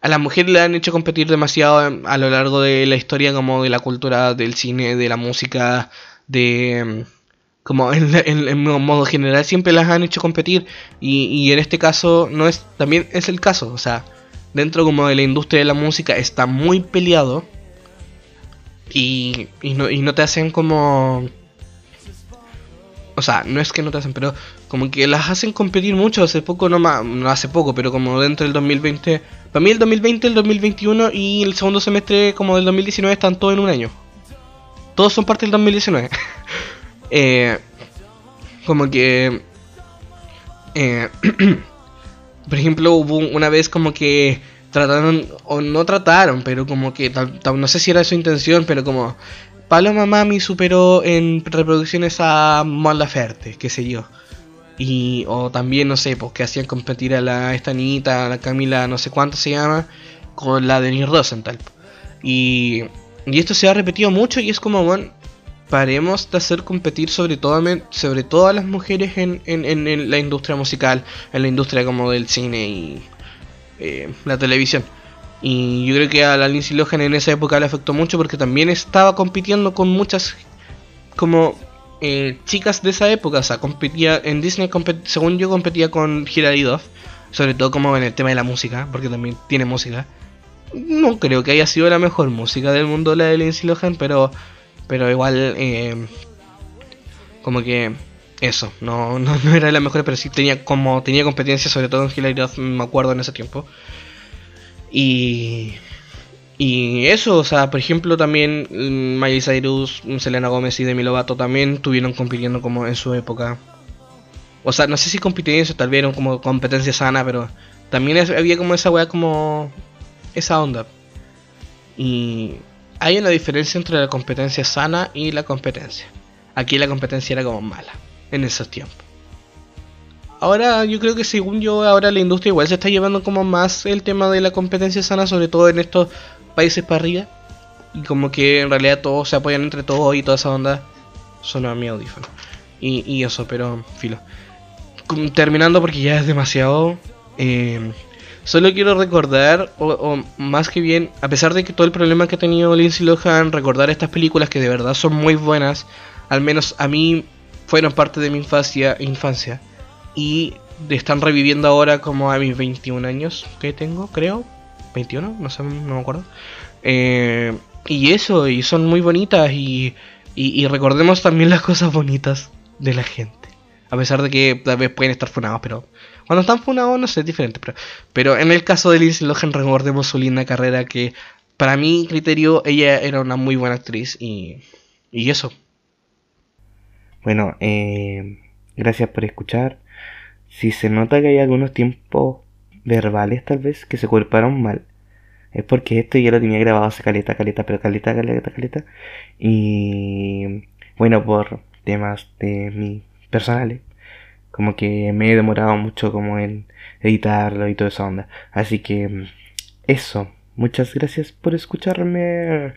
a la mujer le han hecho competir demasiado em, a lo largo de la historia como de la cultura del cine, de la música, de em, como en, en- en modo general siempre las han hecho competir y, y en este caso no es también es el caso, o sea, dentro como de la industria de la música está muy peleado y, y no, y no te hacen como o sea, no es que no te hacen, pero como que las hacen competir mucho. Hace poco, no, ma- no hace poco, pero como dentro del 2020. Para mí el 2020, el 2021 y el segundo semestre como del 2019 están todos en un año. Todos son parte del 2019. [laughs] Eh, como que... eh, [clears throat] por ejemplo, hubo una vez como que trataron, o no trataron, pero como que, no sé si era su intención, pero como Paloma Mami superó en reproducciones a Mon Laferte, qué sé yo. Y, o también, no sé, pues que hacían competir a la esta niñita, a la Camila, no sé cuánto se llama, con la Denise Rosenthal. Y, y esto se ha repetido mucho y es como, bueno, paremos de hacer competir sobre todo, sobre a las mujeres en, en- en- en la industria musical, en la industria como del cine y eh, la televisión. Y yo creo que a la Lindsay Lohan en esa época le afectó mucho porque también estaba compitiendo con muchas como eh, chicas de esa época. O sea, competía en Disney, compet- según yo, competía con Hilary Duff. Sobre todo como en el tema de la música, porque también tiene música. No creo que haya sido la mejor música del mundo la de Lindsay Lohan, pero, pero igual eh, como que eso, no, no, [laughs] no era la mejor, pero sí tenía como tenía competencia, sobre todo en Hilary Duff, me acuerdo en ese tiempo. Y, y eso, o sea, por ejemplo, también mm, Miley Cyrus, Selena Gómez y Demi Lovato también tuvieron compitiendo como en su época. O sea, no sé si competencia, tal vez eran como competencia sana, pero también había como esa weá como esa onda. Y hay una diferencia entre la competencia sana y la competencia. Aquí la competencia era como mala en esos tiempos. Ahora yo creo que según yo, ahora la industria igual se está llevando como más el tema de la competencia sana, sobre todo en estos países para arriba. Y como que en realidad todos se apoyan entre todos y toda esa onda. Sonó a mi audífono. Y, y eso, pero filo. Terminando porque ya es demasiado. eh, solo quiero recordar, o, o más que bien, a pesar de que todo el problema que ha tenido Lindsay Lohan, recordar estas películas que de verdad son muy buenas. Al menos a mí fueron parte de mi infancia. infancia y están reviviendo ahora como a mis 21 años que tengo, creo. 21, no sé, no me acuerdo. Eh, y eso, y son muy bonitas y, y, recordemos también las cosas bonitas de la gente. A pesar de que tal vez pueden estar funados, pero cuando están funados no sé, es diferente. Pero, pero en el caso de Lindsay Lohan recordemos su linda carrera que para mi criterio ella era una muy buena actriz y, y eso. Bueno, eh, gracias por escuchar. Si se nota que hay algunos tiempos verbales tal vez que se culparon mal, es porque esto ya lo tenía grabado hace caleta, caleta, pero caleta, caleta, caleta. Y bueno, por temas de mi personales, como que me he demorado mucho como en editarlo y toda esa onda. Así que eso, muchas gracias por escucharme.